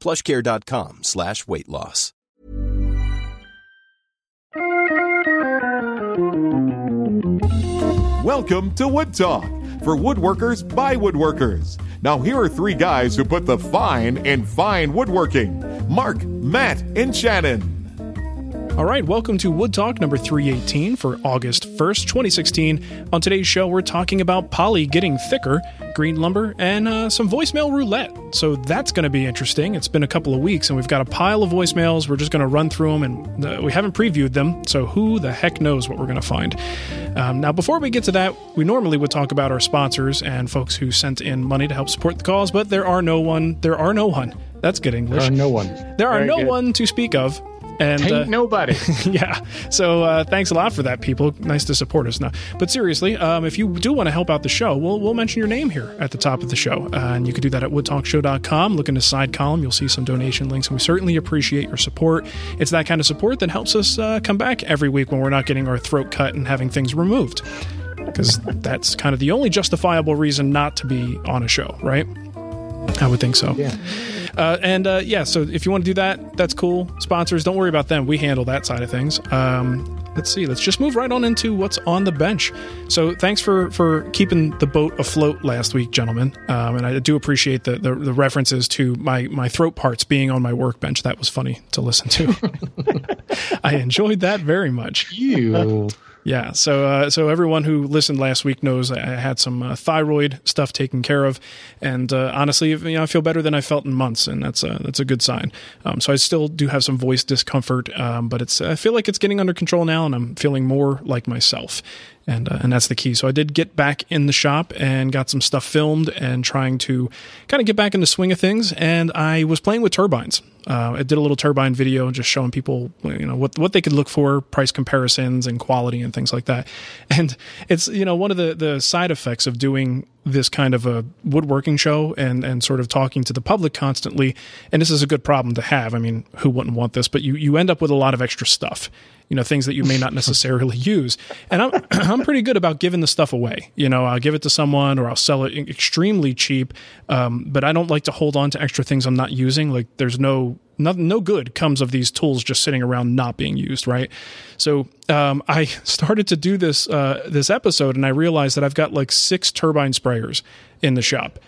plushcare.com slash weight loss. Welcome to Wood Talk for woodworkers by woodworkers. Now, here are three guys who put the fine in fine woodworking Mark, Matt, and Shannon. All right, welcome to Wood Talk number 318 for August 1st, 2016. On today's show, we're talking about poly getting thicker, green lumber, and uh, some voicemail roulette. So that's going to be interesting. It's been a couple of weeks, and we've got a pile of voicemails. We're just going to run through them, and uh, we haven't previewed them, so who the heck knows what we're going to find. Um, now, before we get to that, we normally would talk about our sponsors and folks who sent in money to help support the cause, but there are no one. There are no one. That's good English. There are no one. There are Very no good. one to speak of. And Ain't uh, nobody. yeah. So uh, thanks a lot for that, people. Nice to support us now. But seriously, um, if you do want to help out the show, we'll, we'll mention your name here at the top of the show. Uh, and you can do that at woodtalkshow.com. Look in the side column. You'll see some donation links. And we certainly appreciate your support. It's that kind of support that helps us uh, come back every week when we're not getting our throat cut and having things removed. Because that's kind of the only justifiable reason not to be on a show, right? I would think so. Yeah. Uh, and uh, yeah, so if you want to do that, that's cool. Sponsors, don't worry about them. We handle that side of things. Um, let's see. Let's just move right on into what's on the bench. So thanks for for keeping the boat afloat last week, gentlemen. Um, and I do appreciate the, the the references to my my throat parts being on my workbench. That was funny to listen to. I enjoyed that very much. You. Yeah. So, uh, so everyone who listened last week knows I had some uh, thyroid stuff taken care of, and uh, honestly, you know, I feel better than I felt in months, and that's a that's a good sign. Um, so I still do have some voice discomfort, um, but it's I feel like it's getting under control now, and I'm feeling more like myself. And, uh, and that's the key. So I did get back in the shop and got some stuff filmed and trying to kind of get back in the swing of things. And I was playing with turbines. Uh, I did a little turbine video just showing people, you know, what, what they could look for, price comparisons and quality and things like that. And it's, you know, one of the, the side effects of doing this kind of a woodworking show and, and sort of talking to the public constantly. And this is a good problem to have. I mean, who wouldn't want this? But you, you end up with a lot of extra stuff you know things that you may not necessarily use. And i'm i'm pretty good about giving the stuff away. You know i'll give it to someone or i'll sell it extremely cheap um, but i don't like to hold on to extra things i'm not using. Like there's no no, no good comes of these tools just sitting around not being used right? So um, i started to do this uh, this episode and i realized that i've got like six turbine sprayers in the shop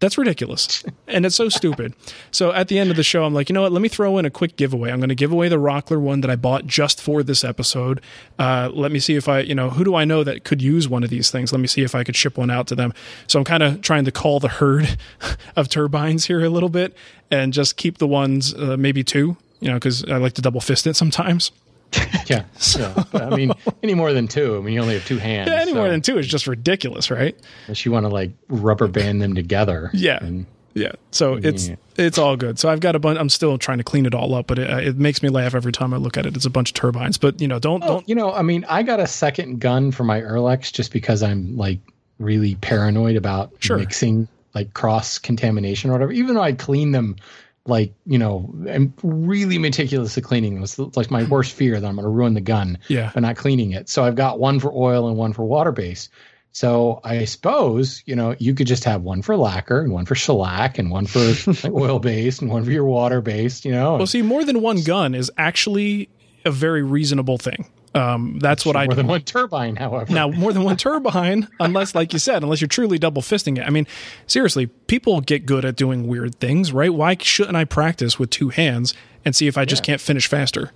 that's ridiculous. And it's so stupid. So at the end of the show, I'm like, you know what? Let me throw in a quick giveaway. I'm going to give away the Rockler one that I bought just for this episode. Uh, let me see if I, you know, who do I know that could use one of these things? Let me see if I could ship one out to them. So I'm kind of trying to call the herd of turbines here a little bit and just keep the ones, uh, maybe two, you know, because I like to double fist it sometimes. Yeah. yeah. I mean, any more than two. I mean, you only have two hands. Yeah, any more than two is just ridiculous, right? Unless you want to like rubber band them together. Yeah. And Yeah. So it's Yeah. it's all good. So I've got a bunch. I'm still trying to clean it all up, but it, it makes me laugh every time I look at it. It's a bunch of turbines, but you know, don't Well, don't. you know, I mean, I got a second gun for my Earlex just because I'm like really paranoid about Sure. mixing like cross contamination or whatever. Even though I clean them like you know, I'm really meticulously cleaning. It was like my worst fear that I'm going to ruin the gun Yeah. by not cleaning it. So I've got one for oil and one for water base. So I suppose you know you could just have one for lacquer and one for shellac and one for oil based and one for your water based. You know, Well, see, more than one gun is actually a very reasonable thing. Um, that's what I more than one turbine. However, Now, more than one turbine, unless, like you said, unless you're truly double fisting it. I mean, seriously, people get good at doing weird things, right? Why shouldn't I practice with two hands and see if I just can't finish faster?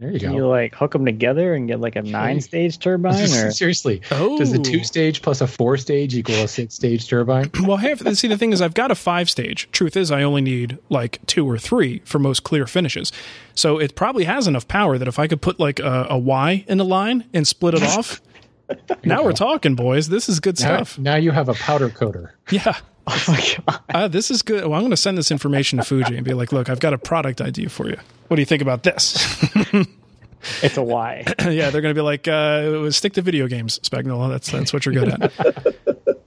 There you Can go. you like hook them together and get like a nine stage turbine or Seriously, does the Oh. two stage plus a four stage equal a six stage turbine? Well, half, see, the thing is, I've got a five stage. Truth is, I only need like two or three for most clear finishes. So it probably has enough power that if I could put like a, a Y in the line and split it off, now we're talking, boys. This is good Now, stuff. now you have a powder coater. Yeah. oh my god Uh, this is good. Well, I'm going to send this information to Fuji and be like, look, I've got a product idea for you. What do you think about this? it's a y yeah, they're going to be like, uh, stick to video games, Spagnuolo. That's that's what you're good at.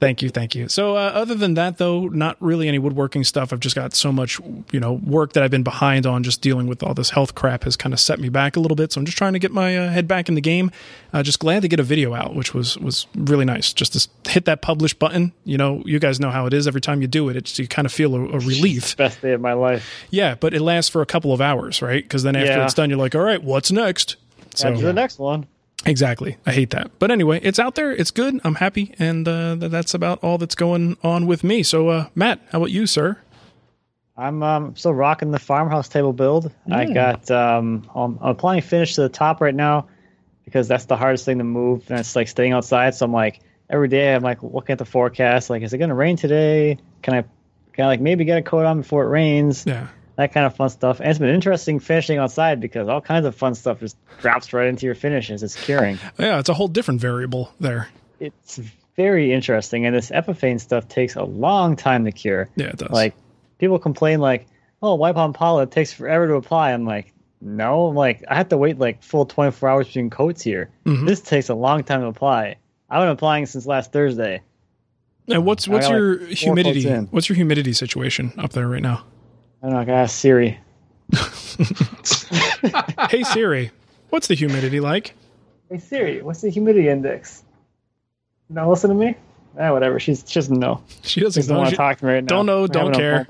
thank you, thank you. So, uh, other than that, though, not really any woodworking stuff. I've just got so much, you know, work that I've been behind on. Just dealing with all this health crap has kind of set me back a little bit. So I'm just trying to get my uh, head back in the game. Uh, just glad to get a video out, which was was really nice. Just to hit that publish button. You know, you guys know how it is. Every time you do it, it's you kind of feel a, a relief. best day of my life Yeah, but it lasts for a couple of hours, right? Because then after Yeah. it's done, you're like, all right, what's next? So to the next one exactly, I hate that. But anyway, it's out there. It's good. I'm happy, and uh, that's about all that's going on with me. So, uh, Matt, how about you, sir? I'm um, still rocking the farmhouse table build. I got um, I'm, I'm applying finish to the top right now because that's the hardest thing to move, and it's like staying outside. So I'm like every day I'm like looking at the forecast, like is it gonna rain today? Can I can I like maybe get a coat on before it rains? Yeah, That kind of fun stuff. And it's been interesting finishing outside because all kinds of fun stuff just drops right into your finishes. It's curing. yeah, it's a whole different variable there. it's very interesting, and this Epifanes stuff takes a long time to cure. Yeah, it does. Like people complain like, "Oh, wipe on poly, it takes forever to apply." I'm like, no, I'm like I have to wait like full 24 hours between coats here. Mm-hmm. This takes a long time to apply. I've been applying since last Thursday. and what's what's got, like, your humidity? What's your humidity situation up there right now? I don't know. I gotta ask Siri. hey Siri, what's the humidity like? Hey Siri, what's the humidity index? No, listen to me. Ah, whatever. She's she doesn't know. She She doesn't doesn't know. want to talk to me right now. don't know, We're don't care.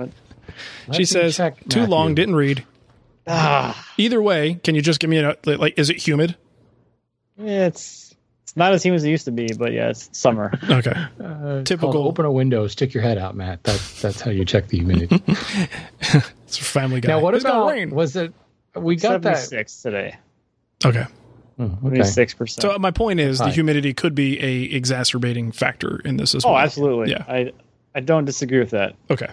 she says check, too long, didn't read. Ah, Either way, can you just give me a like? Is it humid? it's it's not as humid as it used to be, but yeah, it's summer. Okay. Uh, Typical- Open a window, stick your head out, Matt. That's that's how you check the humidity. It's a family guy. now, what it's about gonna rain. was it? We got that. 76 today. Okay. Oh, okay. percent. So my point is, the humidity could be a exacerbating factor in this as well. oh, absolutely. Yeah. I I don't disagree with that. Okay.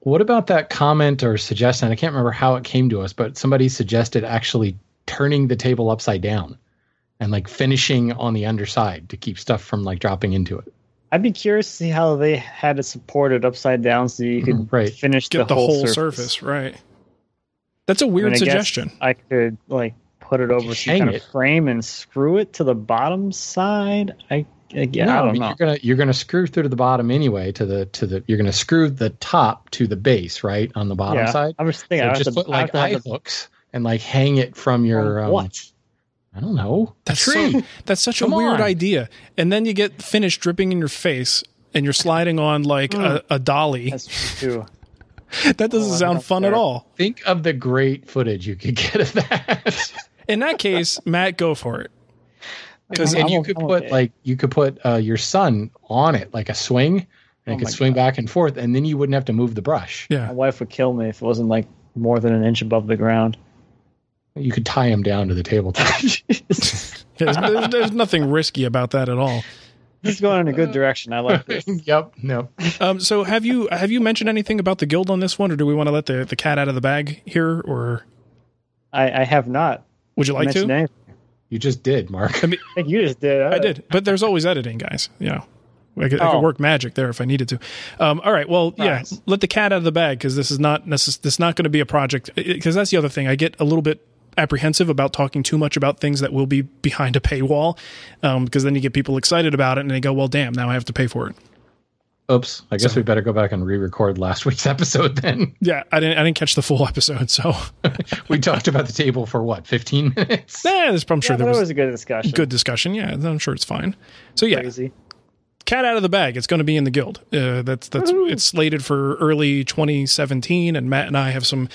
What about that comment or suggestion? I can't remember how it came to us, but somebody suggested actually turning the table upside down and like finishing on the underside to keep stuff from like dropping into it. I'd be curious to see how they had it supported upside down so you could Right. finish Get the, whole, whole surface. surface. right? That's a weird I guess suggestion. I could like put it over some kind it. of frame and screw it to the bottom side. I, I, yeah, No, I don't mean, know. You're gonna you're gonna screw through to the bottom anyway. To the to the you're gonna screw the top to the base, right on the bottom yeah, side. I'm just thinking. So I just to, put like to eye the- hooks and like hang it from your um, what? I don't know. That's tree. so, that's such a weird on. idea. And then you get finished dripping in your face, and you're sliding on like a, a dolly. That's true too. that doesn't Oh, sound that's fun at all. Think of the great footage you could get of that. In that case, Matt, go for it. Because and you could I'm put okay. like you could put uh, your son on it like a swing, and Oh it could my swing back and forth, and then you wouldn't have to move the brush. Yeah. My wife would kill me if it wasn't like more than an inch above the ground. You could tie him down to the tabletop. There's, there's, there's nothing risky about that at all. He's going in a good direction. I like this. yep. No. Um, so have you have you mentioned anything about the guild on this one, or do we want to let the, the cat out of the bag here, or I, I have not would you like to? anything. You just did, Mark. I mean, I think you just did. I did, but there's always editing, guys. You know, I could, I could Oh. work magic there if I needed to. Um, all right, well, Nice. yeah, let the cat out of the bag because this is not necess- this is not going to be a project. Because that's the other thing. I get a little bit apprehensive about talking too much about things that will be behind a paywall, because then you get people excited about it and they go, "Well, damn, now I have to pay for it." Oops. I guess So- we better go back and re-record last week's episode then. Yeah, I didn't. I didn't catch the full episode, so we talked about the table for what, 15 minutes? nah, there's, I'm sure Yeah, there was, was a good discussion. good discussion. Yeah, I'm sure it's fine. So yeah, Crazy. cat out of the bag. It's going to be in the guild. Uh, that's that's it's slated for early 2017, and Matt and I have some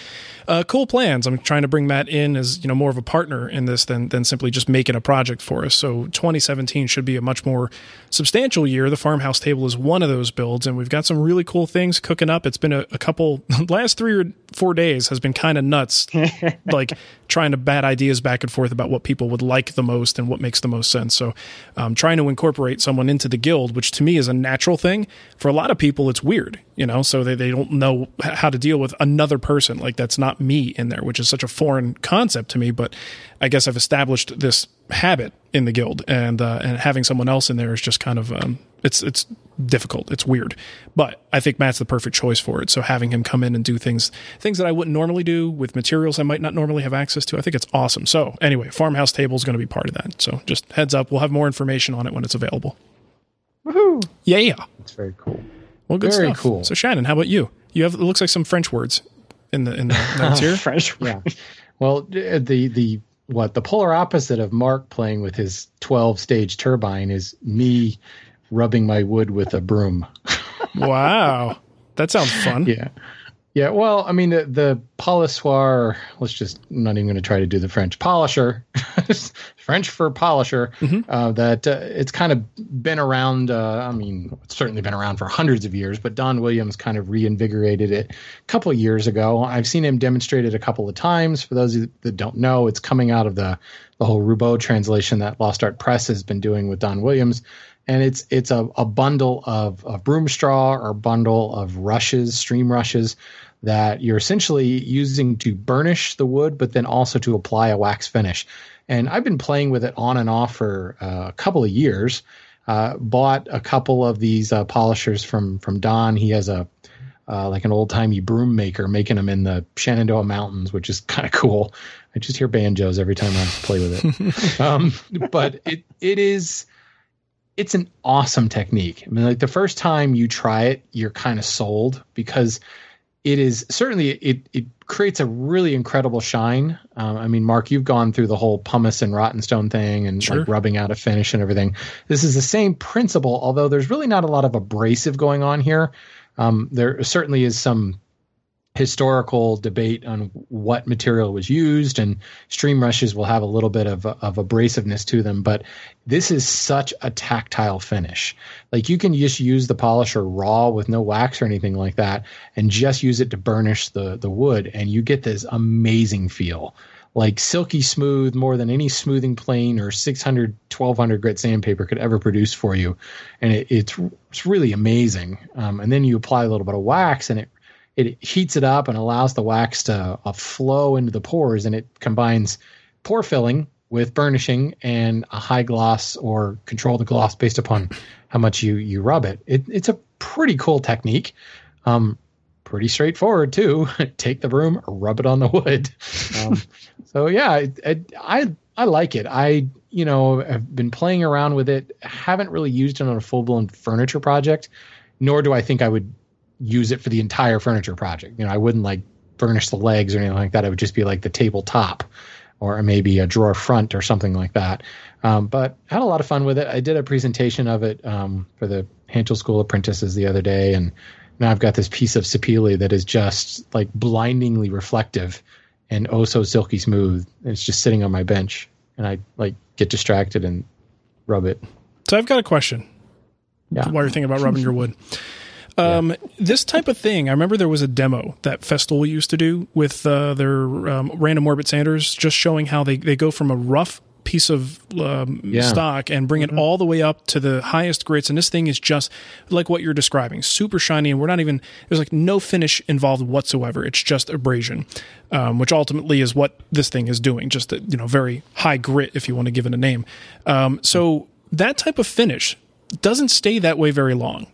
uh, cool plans. I'm trying to bring Matt in as you know more of a partner in this than than simply just making a project for us. So 2017 should be a much more substantial year. The farmhouse table is one of those builds, and we've got some really cool things cooking up. It's been a, a couple last three or four days has been kind of nuts, like trying to bat ideas back and forth about what people would like the most and what makes the most sense. So, um, trying to incorporate someone into the guild, which to me is a natural thing. For a lot of people, it's weird, you know, so they, they don't know how to deal with another person. Like, that's not me in there, which is such a foreign concept to me. But I guess I've established this habit in the guild, and uh, and having someone else in there is just kind of um, it's it's difficult. It's weird, but I think Matt's the perfect choice for it. So having him come in and do things things that I wouldn't normally do with materials I might not normally have access to, I think it's awesome. So anyway, farmhouse table is going to be part of that. So just heads up, we'll have more information on it when it's available. Woohoo! Yeah. It's very cool. Well, good Very stuff. cool. So Shannon, how about you? You have it looks like some French words in the in the notes here. French. Yeah. Well, uh, the the what the polar opposite of Mark playing with his 12 stage turbine is me rubbing my wood with a broom. Wow, that sounds fun. Yeah. Yeah, well, I mean the the polissoir. Let's just I'm not even going to try to do the French polisher, French for polisher. Uh, that uh, it's kind of been around. Uh, I mean, it's certainly been around for hundreds of years, but Don Williams kind of reinvigorated it a couple of years ago. I've seen him demonstrate it a couple of times. For those of you that don't know, it's coming out of the the whole Roubo translation that Lost Art Press has been doing with Don Williams and it's it's a, a bundle of, of broom straw or bundle of rushes, stream rushes that you're essentially using to burnish the wood, but then also to apply a wax finish. And I've been playing with it on and off for uh, a couple of years. Uh, bought a couple of these uh, polishers from from Don. He has a uh, like an old timey broom maker making them in the Shenandoah Mountains, which is kind of cool. I just hear banjos every time I play with it. um, but it it is it's an awesome technique. I mean, like the first time you try it, you're kind of sold because it is certainly it it creates a really incredible shine. Um, I mean, Mark, you've gone through the whole pumice and rotten stone thing and Sure. like rubbing out a finish and everything. This is the same principle, although there's really not a lot of abrasive going on here. Um, there certainly is some historical debate on what material was used and stream rushes will have a little bit of, of abrasiveness to them but this is such a tactile finish. Like you can just use the polisher raw with no wax or anything like that and just use it to burnish the the wood and you get this amazing feel. Like silky smooth more than any smoothing plane or 600 1200 grit sandpaper could ever produce for you and it, it's it's really amazing. Um, and then you apply a little bit of wax and it it heats it up and allows the wax to uh, flow into the pores and it combines pore filling with burnishing and a high gloss or control the gloss based upon how much you you rub it, it it's a pretty cool technique. Um pretty straightforward too. Take the broom rub it on the wood. Um, so yeah it, it, i i like it. I you know have been playing around with it. Haven't really used it on a full-blown furniture project nor do i think i would use it for the entire furniture project. You know, I wouldn't like furnish the legs or anything like that. It would just be like the tabletop or maybe a drawer front or something like that. Um, but I had a lot of fun with it. I did a presentation of it um, for the Hand Tool School apprentices the other day, and now I've got this piece of sapele that is just like blindingly reflective and oh so silky smooth. And it's just sitting on my bench, and I like get distracted and rub it. So I've got a question. Yeah. While you're thinking about rubbing your wood. Um, This type of thing, I remember there was a demo that Festool used to do with uh, their um, random orbit sanders, just showing how they, they go from a rough piece of um, Yeah. stock and bring it all the way up to the highest grits. And this thing is just like what you're describing, super shiny. And we're not even, there's like no finish involved whatsoever. It's just abrasion, um, which ultimately is what this thing is doing. Just, a, you know, very high grit, if you want to give it a name. Um, so that type of finish doesn't stay that way very long.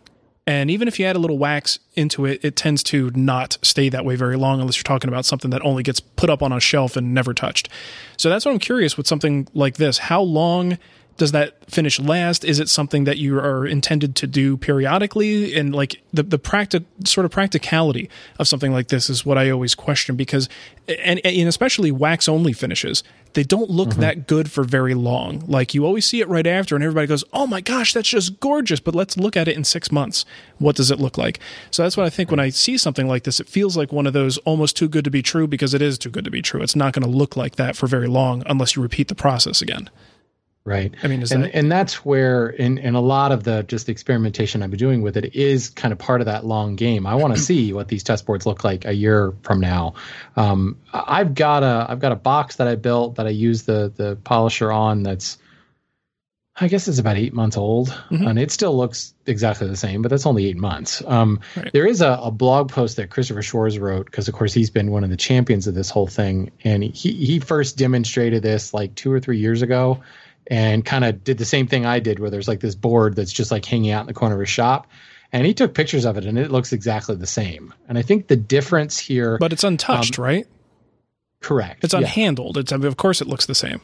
And even if you add a little wax into it, it tends to not stay that way very long unless you're talking about something that only gets put up on a shelf and never touched. So that's what I'm curious with something like this. How long does that finish last? Is it something that you are intended to do periodically? And like the the practic sort of practicality of something like this is what I always question because and, and especially wax only finishes, they don't look mm-hmm. that good for very long. Like you always see it right after and everybody goes, "Oh my gosh, that's just gorgeous." But let's look at it in 6 months. What does it look like? So that's what I think when I see something like this, it feels like one of those almost too good to be true because it is too good to be true. It's not going to look like that for very long unless you repeat the process again. Right. I mean, and, that- and that's where in, in a lot of the just the experimentation I've been doing with it is kind of part of that long game. I want to see what these test boards look like a year from now. Um, I've got a I've got a box that I built that I use the the polisher on that's I guess it's about eight months old, mm-hmm. and it still looks exactly the same, but that's only eight months. Um, right. There is a, a, blog post that Christopher Schwarz wrote because, of course, he's been one of the champions of this whole thing, and he he first demonstrated this like two or three years ago and kind of did the same thing I did, where there's like this board that's just like hanging out in the corner of his shop. And he took pictures of it, and it looks exactly the same. And I think the difference here, but it's untouched, um, right? Correct. It's unhandled. Yeah. It's I mean, of course it looks the same.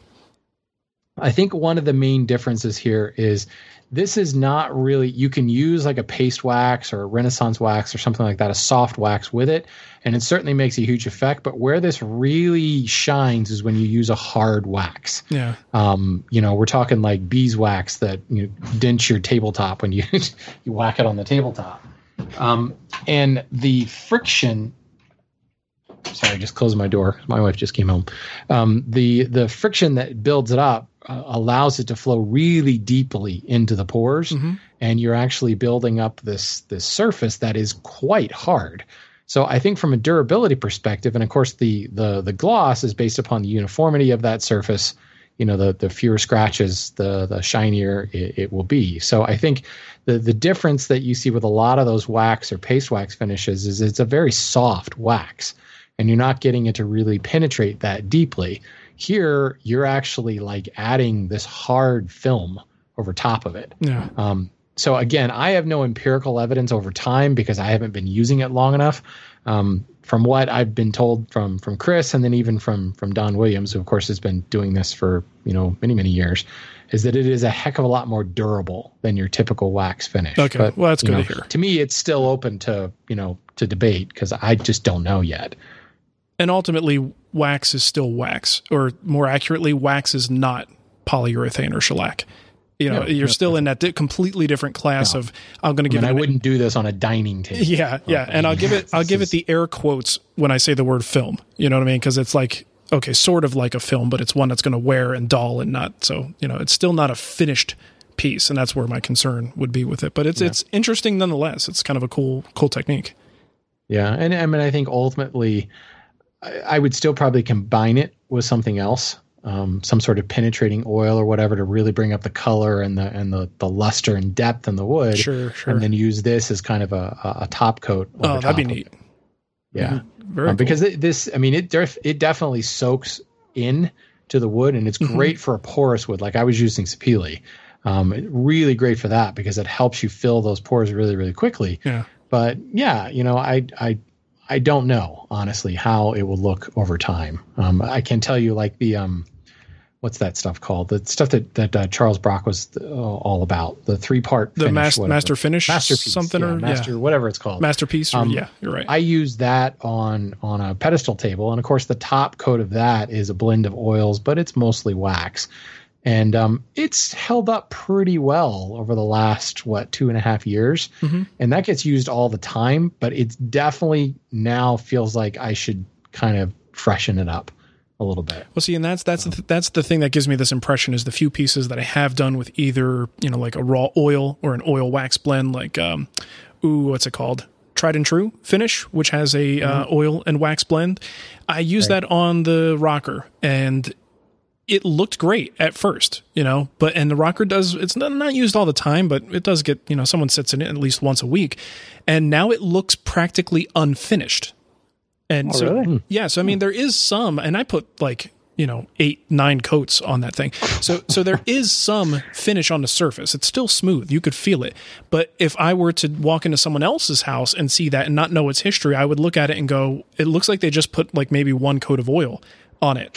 I think one of the main differences here is this is not really you can use like a paste wax or a renaissance wax or something like that a soft wax with it and it certainly makes a huge effect. But where this really shines is when you use a hard wax. Yeah. Um, you know we're talking like beeswax that you know, dents your tabletop when you you whack it on the tabletop. Um, and the friction sorry just closing my door. My wife just came home. Um, the the friction that builds it up uh, allows it to flow really deeply into the pores. Mm-hmm. and you're actually building up this this surface that is quite hard. So i think from a durability perspective and of course the the the gloss is based upon the uniformity of that surface you know the the fewer scratches the the shinier it, it will be. So i think the the difference that you see with a lot of those wax or paste wax finishes is it's a very soft wax and you're not getting it to really penetrate that deeply here, you're actually like adding this hard film over top of it. Yeah. Um, so again, I have no empirical evidence over time because I haven't been using it long enough. Um, from what I've been told from from Chris, and then even from from Don Williams, who of course has been doing this for you know many many years, is that it is a heck of a lot more durable than your typical wax finish. Okay, but, well that's good know, to hear. To me, it's still open to you know to debate because I just don't know yet. And ultimately, wax is still wax, or more accurately, wax is not polyurethane or shellac. You know, no, you're no, still no. in that di- completely different class of. I'm going to give. I, mean, I wouldn't do this on a dining table. Yeah, yeah, and I'll give it. I'll give it the air quotes when I say the word film. You know what I mean? Because it's like okay, sort of like a film, but it's one that's going to wear and dull and not. So you know, it's still not a finished piece, and that's where my concern would be with it. But it's yeah. it's interesting nonetheless. It's kind of a cool cool technique. Yeah, and I mean, I think ultimately I, would still probably combine it with something else, um, some sort of penetrating oil or whatever to really bring up the color and the and the, the luster and depth in the wood. Sure, sure. And then use this as kind of a, a top coat. oh, that'd be neat. Yeah, mm-hmm. um, cool. because it, this, I mean, it def- it definitely soaks in to the wood, and it's mm-hmm. great for a porous wood. Like I was using sapele, um, really great for that because it helps you fill those pores really, really quickly. Yeah. But yeah, you know, I I I don't know honestly how it will look over time. Um, I can tell you like the um, what's that stuff called? The stuff that that uh, Charles Brock was uh, all about. The three part the finish, mas- master finish masterpiece something yeah, or master yeah. whatever it's called masterpiece. Or, um, yeah, you're right. I use that on on a pedestal table, and of course the top coat of that is a blend of oils, but it's mostly wax and um, it's held up pretty well over the last what two and a half years mm-hmm. and that gets used all the time but it's definitely now feels like i should kind of freshen it up a little bit well see and that's that's the, that's the thing that gives me this impression is the few pieces that i have done with either you know like a raw oil or an oil wax blend like um ooh what's it called tried and true finish which has a uh, mm-hmm. uh, oil and wax blend i use right. that on the rocker and it looked great at first, you know, but and the rocker does it's not, not used all the time, but it does get, you know, someone sits in it at least once a week. And now it looks practically unfinished. And oh, so really? Hmm. yeah, so I mean hmm. there is some and I put like, you know, 8 9 coats on that thing. So so there is some finish on the surface. It's still smooth. You could feel it. But if I were to walk into someone else's house and see that and not know its history, I would look at it and go, it looks like they just put like maybe one coat of oil on it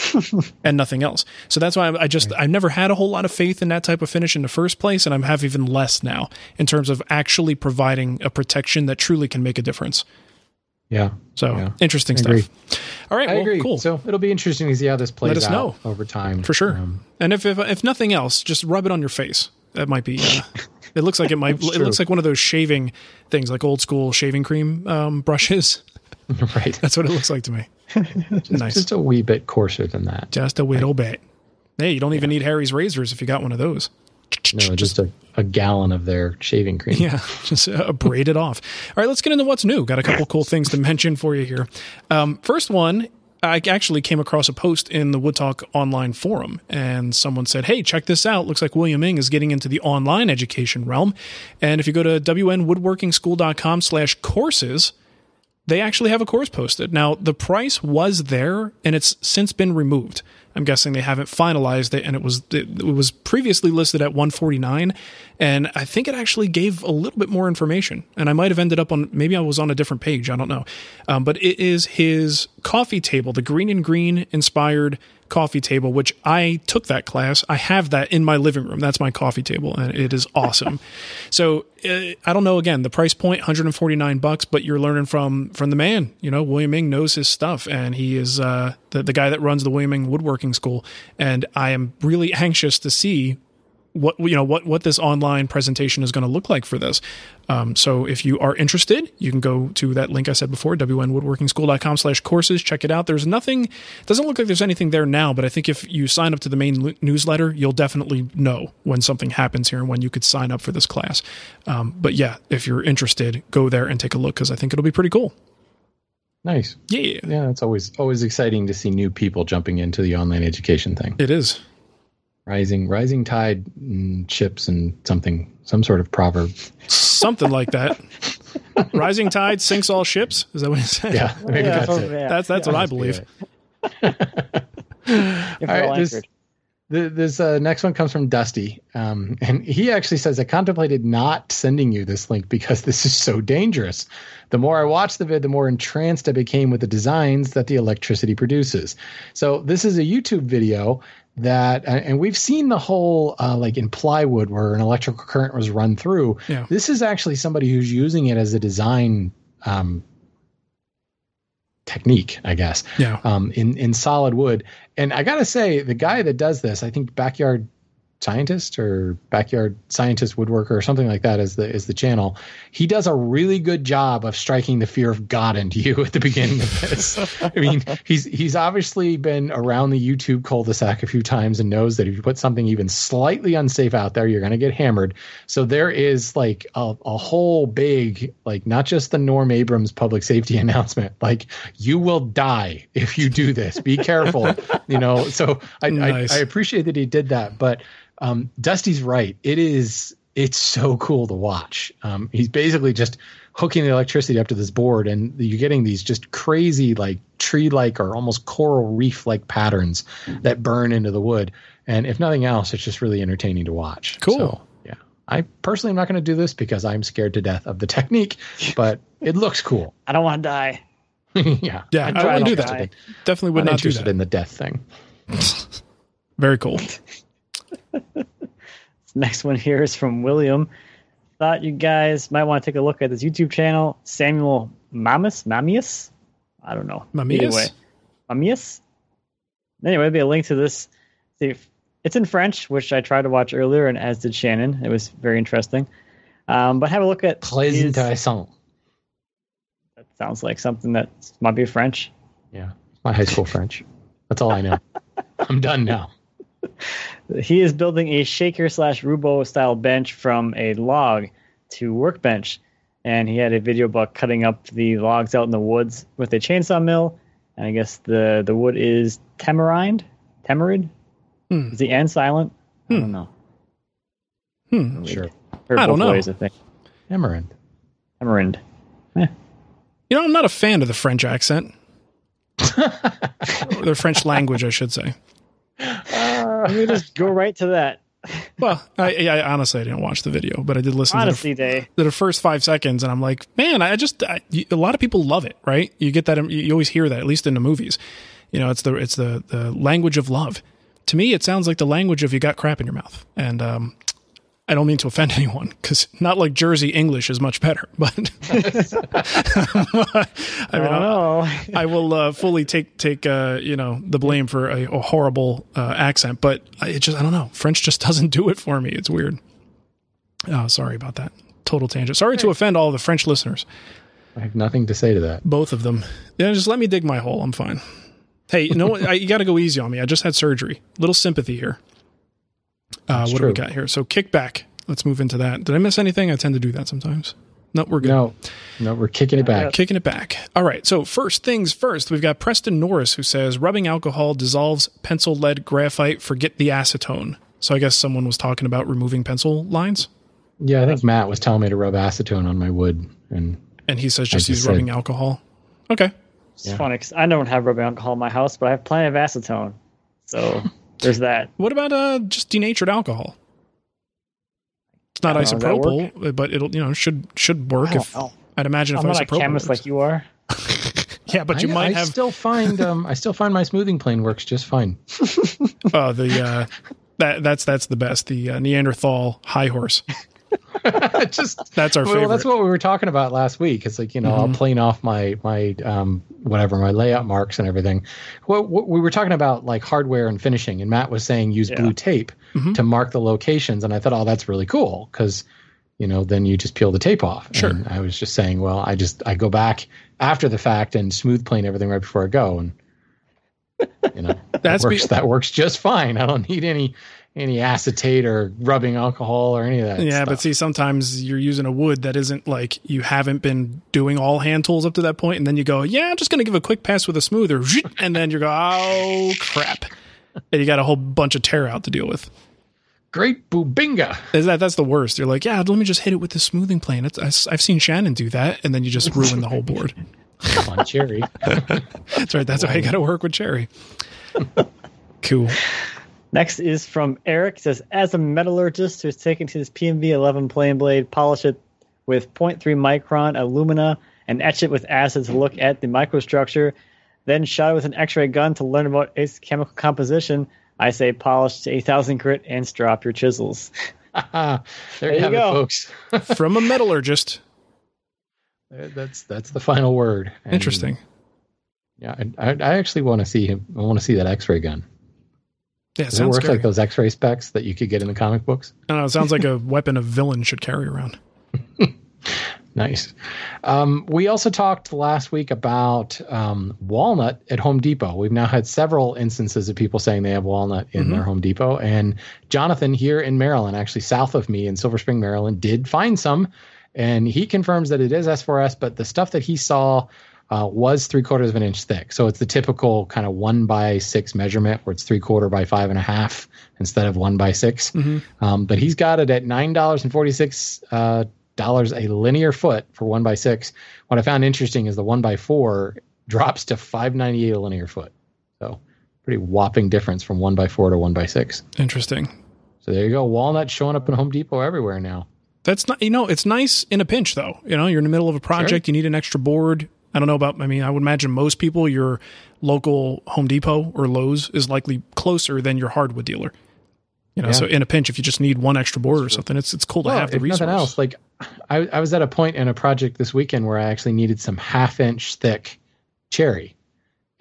and nothing else. So that's why I, just I've never had a whole lot of faith in that type of finish in the first place, and I have even less now in terms of actually providing a protection that truly can make a difference. Yeah. So Yeah. interesting stuff. All right, I well, agree. cool. So it'll be interesting to see how this plays Let us out know. over time. for sure. Um, and if, if if nothing else, just rub it on your face. That might be. Uh, it looks like it might. it looks like one of those shaving things, like old school shaving cream um, brushes. right. That's what it looks like to me. nice. Just a wee bit coarser than that. Just a little bit. Hey, you don't even need Harry's razors if you got one of those. No, just a, a gallon of their shaving cream. Yeah, just uh, braid it off. All right, let's get into what's new. Got a couple cool things to mention for you here. Um, first one, I actually came across a post in the Wood Talk online forum, and someone said, "Hey, check this out. Looks like William Ng is getting into the online education realm. And if you go to wnwoodworkingschool.com/courses." they actually have a course posted. Now, the price was there and it's since been removed. I'm guessing they haven't finalized it and it was it, was previously listed at 149 and I think it actually gave a little bit more information and I might have ended up on maybe I was on a different page, I don't know. Um, but it is his coffee table, the Greene and Greene inspired coffee table which I took that class. I have that in my living room. That's my coffee table and it is awesome. so, uh, I don't know again, the price point 149 bucks, but you're learning from from the man, you know, William Ng knows his stuff and he is uh the, the guy that runs the William Ng woodworking school and I am really anxious to see what you know what what this online presentation is going to look like for this. Um, so if you are interested, you can go to that link I said before, wnwoodworkingschool.com slash courses. Check it out. There's nothing, doesn't look like there's anything there now, but I think if you sign up to the main l- newsletter, you'll definitely know when something happens here and when you could sign up for this class. Um, but yeah, if you're interested, go there and take a look because I think it'll be pretty cool. Nice. Yeah, Yeah, it's always always exciting to see new people jumping into the online education thing. it is. Rising rising tide mm, ships and something some sort of proverb. Something like that. Rising tide sinks all ships. Is that what it said? Yeah, maybe Yeah, that's so- it. yeah. That's that's what I believe. it. If All we're all right, this, this uh, next one comes from Dusty, um, and he actually says, "I contemplated not sending you this link because this is so dangerous. The more I watched the vid, the more entranced I became with the designs that the electricity produces. So this is a YouTube video that, and we've seen the whole uh, like in plywood where an electrical current was run through. Yeah. This is actually somebody who's using it as a design." Um, technique i guess Yeah. um, in in solid wood. And I gotta say, the guy that does this, I think backyard scientist or backyard scientist woodworker or something like that is the is the channel. He does a really good job of striking the fear of God into you at the beginning of this. I mean, he's he's obviously been around the YouTube cul-de-sac a few times and knows that if you put something even slightly unsafe out there, you're gonna get hammered. So there is like a, a whole big like not just the Norm Abrams public safety announcement, like you will die if you do this. Be careful. you know, so I, Nice. I I appreciate that he did that, but um, Dusty's right. It is it's so cool to watch. Um, he's basically just hooking the electricity up to this board, and you're getting these just crazy like tree-like or almost coral reef-like patterns that burn into the wood. And if nothing else, it's just really entertaining to watch. Cool. So, yeah, I personally am not going to do this because I'm scared to death of the technique, but it looks cool. I don't want to die. yeah, Yeah, I'd I try wouldn't do that. try. Definitely would I'm not do interested that. in the death thing. Very cool. Next one here is from William. Thought you guys might want to take a look at this YouTube channel, Samuel Mamus, Mamius. I don't know. Mamius? Either way, Mamius. Anyway, there'll be a link to this. See, if- it's in French, which I tried to watch earlier, and as did Shannon. It was very interesting. Um, but have a look at. Très these- intéressant. That sounds like something that might be French. Yeah, my high school French. That's all I know. I'm done now. He is building a shaker slash Roubo style bench from a log to workbench. And he had a video about cutting up the logs out in the woods with a chainsaw mill. And I guess the, the wood is tamarind? tamarind Hmm. Is the N silent? I don't know. Hmm. Sure. Heard I don't know. Ways, I think. Amaranth. Tamarind. You know, I'm not a fan of the French accent. or the French language, I should say. Let me just go right to that. Well, I, I honestly I didn't watch the video, but I did listen Honesty to Day. the, to the first five seconds, and I'm like, man, I just I, a lot of people love it, right? You get that you, you always hear that at least in the movies. You know, it's the it's the the language of love. To me, it sounds like the language of you got crap in your mouth. And um, I don't mean to offend anyone because not like Jersey English is much better, but I mean, Oh, I will uh, fully take take uh, you know the blame for a, a horrible uh, accent, but I- it just I don't know. French just doesn't do it for me. It's weird. Oh, sorry about that. Total tangent. Sorry to offend all the French listeners, I have nothing to say to that. both of them. Yeah, just let me dig my hole. I'm fine. Hey, you know what? I, you got to go easy on me. I just had surgery. Little sympathy here. Uh, That's what do we got here? So kickback. Let's move into that. Did I miss anything? I tend to do that sometimes. No, we're good. No, no, we're kicking it back. Kicking it back. All right. So first things first, we've got Preston Norris who says rubbing alcohol dissolves pencil lead graphite. Forget the acetone. So I guess someone was talking about removing pencil lines, Yeah, I think Matt was telling me to rub acetone on my wood, and and he says just I use just rubbing alcohol. Okay. it's funny 'cause I don't have rubbing alcohol in my house, but I have plenty of acetone. So there's that. What about uh just denatured alcohol? It's not I don't know, does that isopropyl, but it'll you know should should work. If, know. I'd imagine if I'm not a isopropyl chemist works. like you are. yeah, but you I, might I have still find um, I still find my smoothing plane works just fine. uh, the uh, that that's that's the best the uh, Neanderthal high horse. just That's our well, favorite. that's what we were talking about last week. It's like you know, I'll plane off my my um whatever my layout marks and everything. Well, what we were talking about like hardware and finishing, and Matt was saying use Yeah. blue tape to mark the locations, and I thought, oh, that's really cool because you know then you just peel the tape off. Sure. And I was just saying, well, I just I go back after the fact and smooth plane everything right before I go, and you know That's that works. be- that works just fine. I don't need any any acetate or rubbing alcohol or any of that. Yeah, stuff. but see, sometimes you're using a wood that isn't like you haven't been doing all hand tools up to that point, and then you go, "Yeah, I'm just going to give a quick pass with a smoother," and then you go, "Oh crap!" and you got a whole bunch of tear out to deal with. great bubinga. Is that that's the worst? You're like, "Yeah, let me just hit it with the smoothing plane." It's, I, have seen Shannon do that, and then you just ruin the whole board. Come on, Cherry. That's right. That's why you got to work with Cherry. Cool. Next is from Eric. It says, as a metallurgist who's taken to his PMV 11 plane blade, polish it with 0.3 micron alumina, and etch it with acid to look at the microstructure, then shot it with an X-ray gun to learn about its chemical composition. I say polish to 8,000 grit and drop your chisels. there, you you have go. it, folks. From a metallurgist. That's that's the final word. And, Interesting. Yeah, I, I I actually want to see him. I want to see that X-ray gun. Yeah, it Does it sounds work scary. like those X-ray specs that you could get in the comic books? I don't know, it sounds like a weapon a villain should carry around. Nice. Um, we also talked last week about um, walnut at Home Depot. We've now had several instances of people saying they have walnut in their Home Depot. And Jonathan here in Maryland, actually south of me in Silver Spring, Maryland, did find some. And he confirms that it is S4S, but the stuff that he saw uh, was three quarters of an inch thick. So it's the typical kind of one by six measurement where it's three quarter by five and a half instead of one by 6 Um, but he's got it at nine dollars and forty six uh, dollars a linear foot for one by six. What I found interesting is the one by four drops to five ninety eight a linear foot. So pretty whopping difference from one by four to one by six. Interesting. So there you go. Walnut showing up in Home Depot everywhere now. That's not, you know, it's nice in a pinch though. You know, you're in the middle of a project, you need an extra board. I don't know about, I mean, I would imagine most people, your local Home Depot or Lowe's is likely closer than your hardwood dealer. You know, Yeah. so in a pinch, if you just need one extra board or something, it's it's cool to have the resource. nothing else, like I, I was at a point in a project this weekend where I actually needed some half inch thick cherry.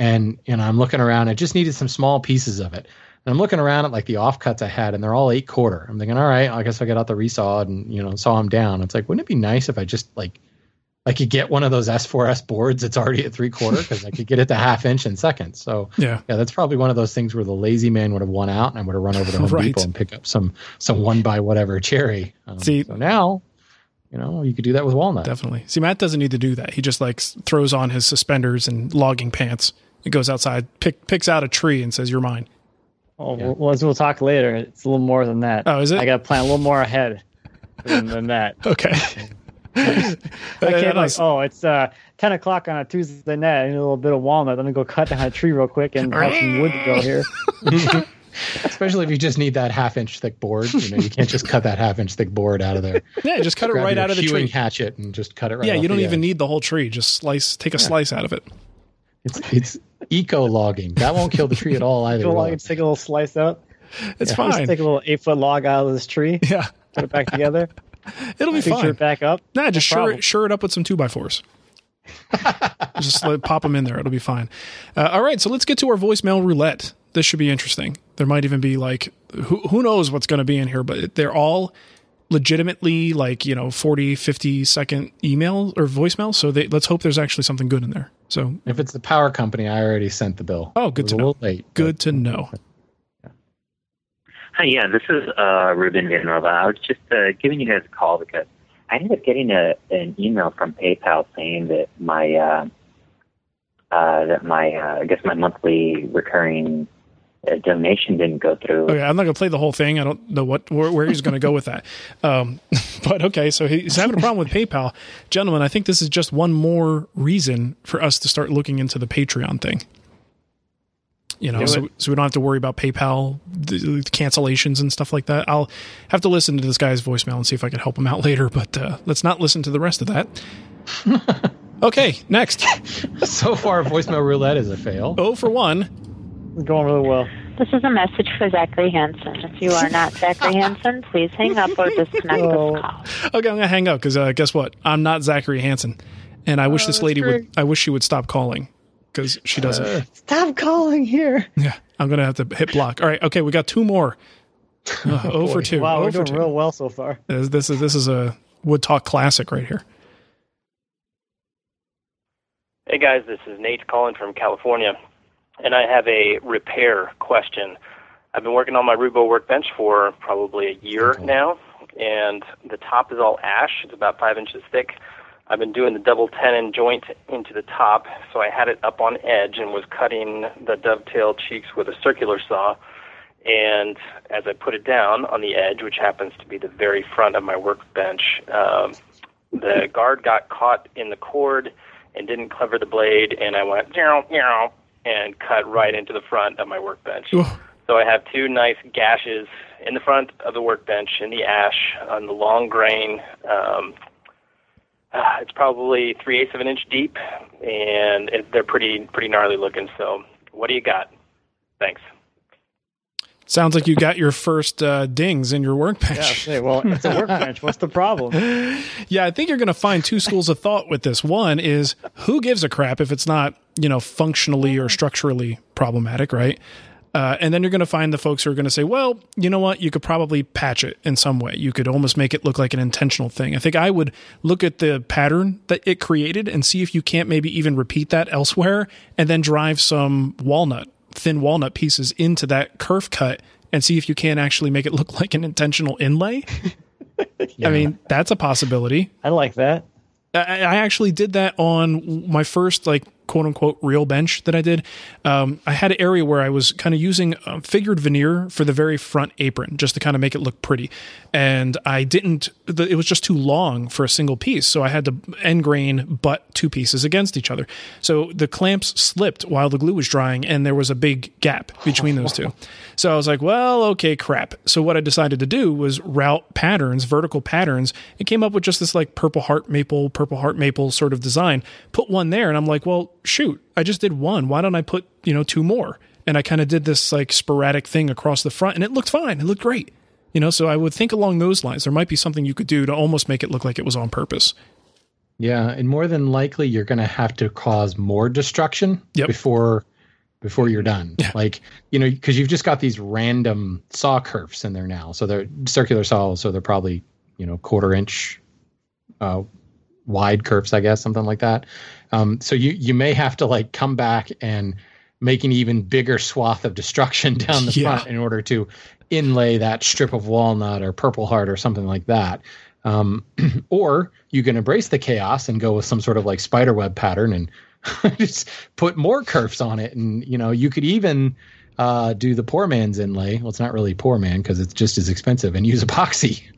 And you know, I'm looking around, I just needed some small pieces of it. And I'm looking around at like the offcuts I had, and they're all eight quarter. I'm thinking, all right, I guess I got out the resaw and you know saw them down. It's like, wouldn't it be nice if I just like I could get one of those S4S boards that's already at three quarter because I could get it to half inch in seconds. So Yeah. yeah, that's probably one of those things where the lazy man would have won out, and I would have run over to Home Right. Depot and pick up some some one by whatever cherry. Um, See- so now, you know, you could do that with walnut. Definitely. See, Matt doesn't need to do that. He just like throws on his suspenders and logging pants. He goes outside, pick, picks out a tree and says, you're mine. Oh, well, as we'll talk later, it's a little more than that. Oh, is it? I got to plan a little more ahead than, than that. Okay. I can't like, oh, it's uh, 10 o'clock on a Tuesday night. I need a little bit of walnut. Let me go cut down a tree real quick and have some wood to go here. Especially if you just need that half inch thick board. You know, you can't just cut that half inch thick board out of there. Yeah, just cut it right out of the hewing tree. hatchet and just cut it right. yeah, you don't even edge. need the whole tree. Just slice, take a slice out of it. It's it's Eco logging. That won't kill the tree at all either. Go will along it? and take a little slice out. It's Just fine. take a little eight foot log out of this tree, Yeah, put it back together, it'll be feature fine. it back up. Nah, just No sure it, sure it up with some two by fours. just let, pop them in there. It'll be fine. Uh, all right, so let's get to our voicemail roulette. This should be interesting. There might even be like who who knows what's going to be in here, but they're all legitimately like you know 40 50 second email or voicemail so they, let's hope there's actually something good in there so If it's the power company, I already sent the bill. Oh, good to know. little late. but- good to know Hi, yeah, this is uh, Ruben Villanova. I was just uh, giving you guys a call because I ended up getting a, an email from PayPal saying that my uh, uh, that my uh, I guess my monthly recurring uh, donation didn't go through. okay i'm not going to play the whole thing i don't know what where, where he's going to go with that um, but okay so he's having a problem with paypal gentlemen i think this is just one more reason for us to start looking into the patreon thing you know so, so we don't have to worry about paypal the, the cancellations and stuff like that i'll have to listen to this guy's voicemail and see if i can help him out later but uh, let's not listen to the rest of that okay next So far, voicemail roulette is a fail. oh for one It's going really well. This is a message for Zachary Hansen. If you are not Zachary Hansen, please hang up or disconnect Oh. this call. Okay, I'm gonna hang up because uh, guess what? I'm not Zachary Hansen, and I wish this lady would. I wish she would stop calling because she doesn't. Stop calling here. yeah, I'm gonna have to hit block. All right, okay, we got two more. Uh, oh for two. Wow, oh we're doing two. real well so far. This, this is this is a Wood Talk classic right here. Hey guys, this is Nate calling from California, and I have a repair question. I've been working on my Roubo workbench for probably a year now, and the top is all ash. It's about five inches thick. I've been doing the double tenon joint into the top, so I had it up on edge and was cutting the dovetail cheeks with a circular saw. And as I put it down on the edge, which happens to be the very front of my workbench, um, the guard got caught in the cord and didn't clever the blade, and I went meow meow and cut right into the front of my workbench. Ooh. So I have two nice gashes in the front of the workbench in the ash on the long grain. Um, uh, it's probably three eighths of an inch deep, and it, they're pretty pretty gnarly looking. So what do you got? Thanks. Sounds like you got your first uh, dings in your Yeah, workbench. say, well, it's a workbench. What's the problem? Yeah, I think you're going to find two schools of thought with this. One is who gives a crap if it's not, you know, functionally or structurally problematic, right? Uh, and then you're going to find the folks who are going to say, well, you know what? You could probably patch it in some way. You could almost make it look like an intentional thing. I think I would look at the pattern that it created and see if you can't maybe even repeat that elsewhere and then drive some walnut, thin walnut pieces into that kerf cut and see if you can actually make it look like an intentional inlay. I mean, that's a possibility. I like that. I, I actually did that on my first like quote unquote real bench that I did. Um, I had an area where I was kind of using um, figured veneer for the very front apron just to kind of make it look pretty, and I didn't. The, it was just too long for a single piece, so I had to end grain butt two pieces against each other. So the clamps slipped while the glue was drying, and there was a big gap between those two. So I was like, well, okay, crap. So what I decided to do was route patterns, vertical patterns, and came up with just this like purple heart maple, purple heart maple sort of design. Put one there, and I'm like, well, shoot, I just did one. Why don't I put, you know, two more? And I kind of did this like sporadic thing across the front, and it looked fine. It looked great. You know, so I would think along those lines. There might be something you could do to almost make it look like it was on purpose. Yeah, and more than likely you're going to have to cause more destruction Yep. before before you're done. Yeah. Like you know, because you've just got these random saw curves in there now. So they're circular saws, so they're probably you know quarter inch uh, wide curves, I guess, something like that. Um, so you you may have to like come back and make an even bigger swath of destruction down the Yeah. front in order to inlay that strip of walnut or purple heart or something like that. Um, or you can embrace the chaos and go with some sort of like spider web pattern and just put more curves on it. And you know, you could even uh, do the poor man's inlay. Well, it's not really poor man because it's just as expensive and use epoxy.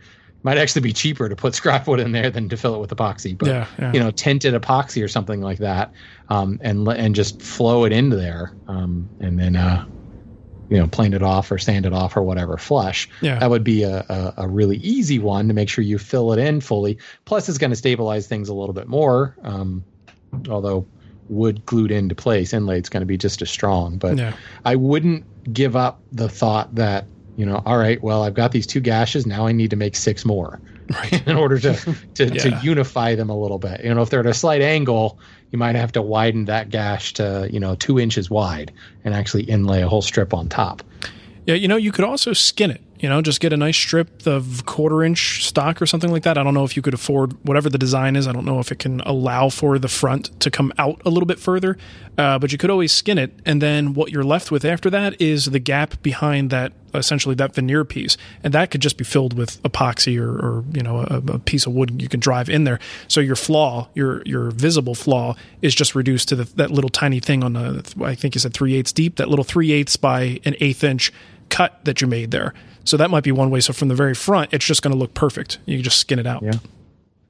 Might actually be cheaper to put scrap wood in there than to fill it with epoxy. But Yeah, yeah. you know, tinted epoxy or something like that, um, and and just flow it into there, um, and then uh, you know, plane it off or sand it off or whatever flush. Yeah. That would be a, a, a really easy one to make sure you fill it in fully. Plus, it's going to stabilize things a little bit more. Um, although wood glued into place inlay, it's going to be just as strong. But Yeah. I wouldn't give up the thought that you know, all right, well, I've got these two gashes. Now I need to make six more right. in order to to, to unify them a little bit. You know, if they're at a slight angle, you might have to widen that gash to you know two inches wide and actually inlay a whole strip on top. Yeah, you know, you could also skin it. You know, just get a nice strip of quarter inch stock or something like that. I don't know if you could afford whatever the design is. I don't know if it can allow for the front to come out a little bit further, uh, but you could always skin it. And then what you're left with after that is the gap behind that, essentially that veneer piece, and that could just be filled with epoxy or, or you know a, a piece of wood you can drive in there. So your flaw, your your visible flaw, is just reduced to the, that little tiny thing on the. I think you said three eighths deep. That little three eighths by an eighth inch cut that you made there. So that might be one way. So from the very front, it's just going to look perfect. You can just skin it out. Yeah.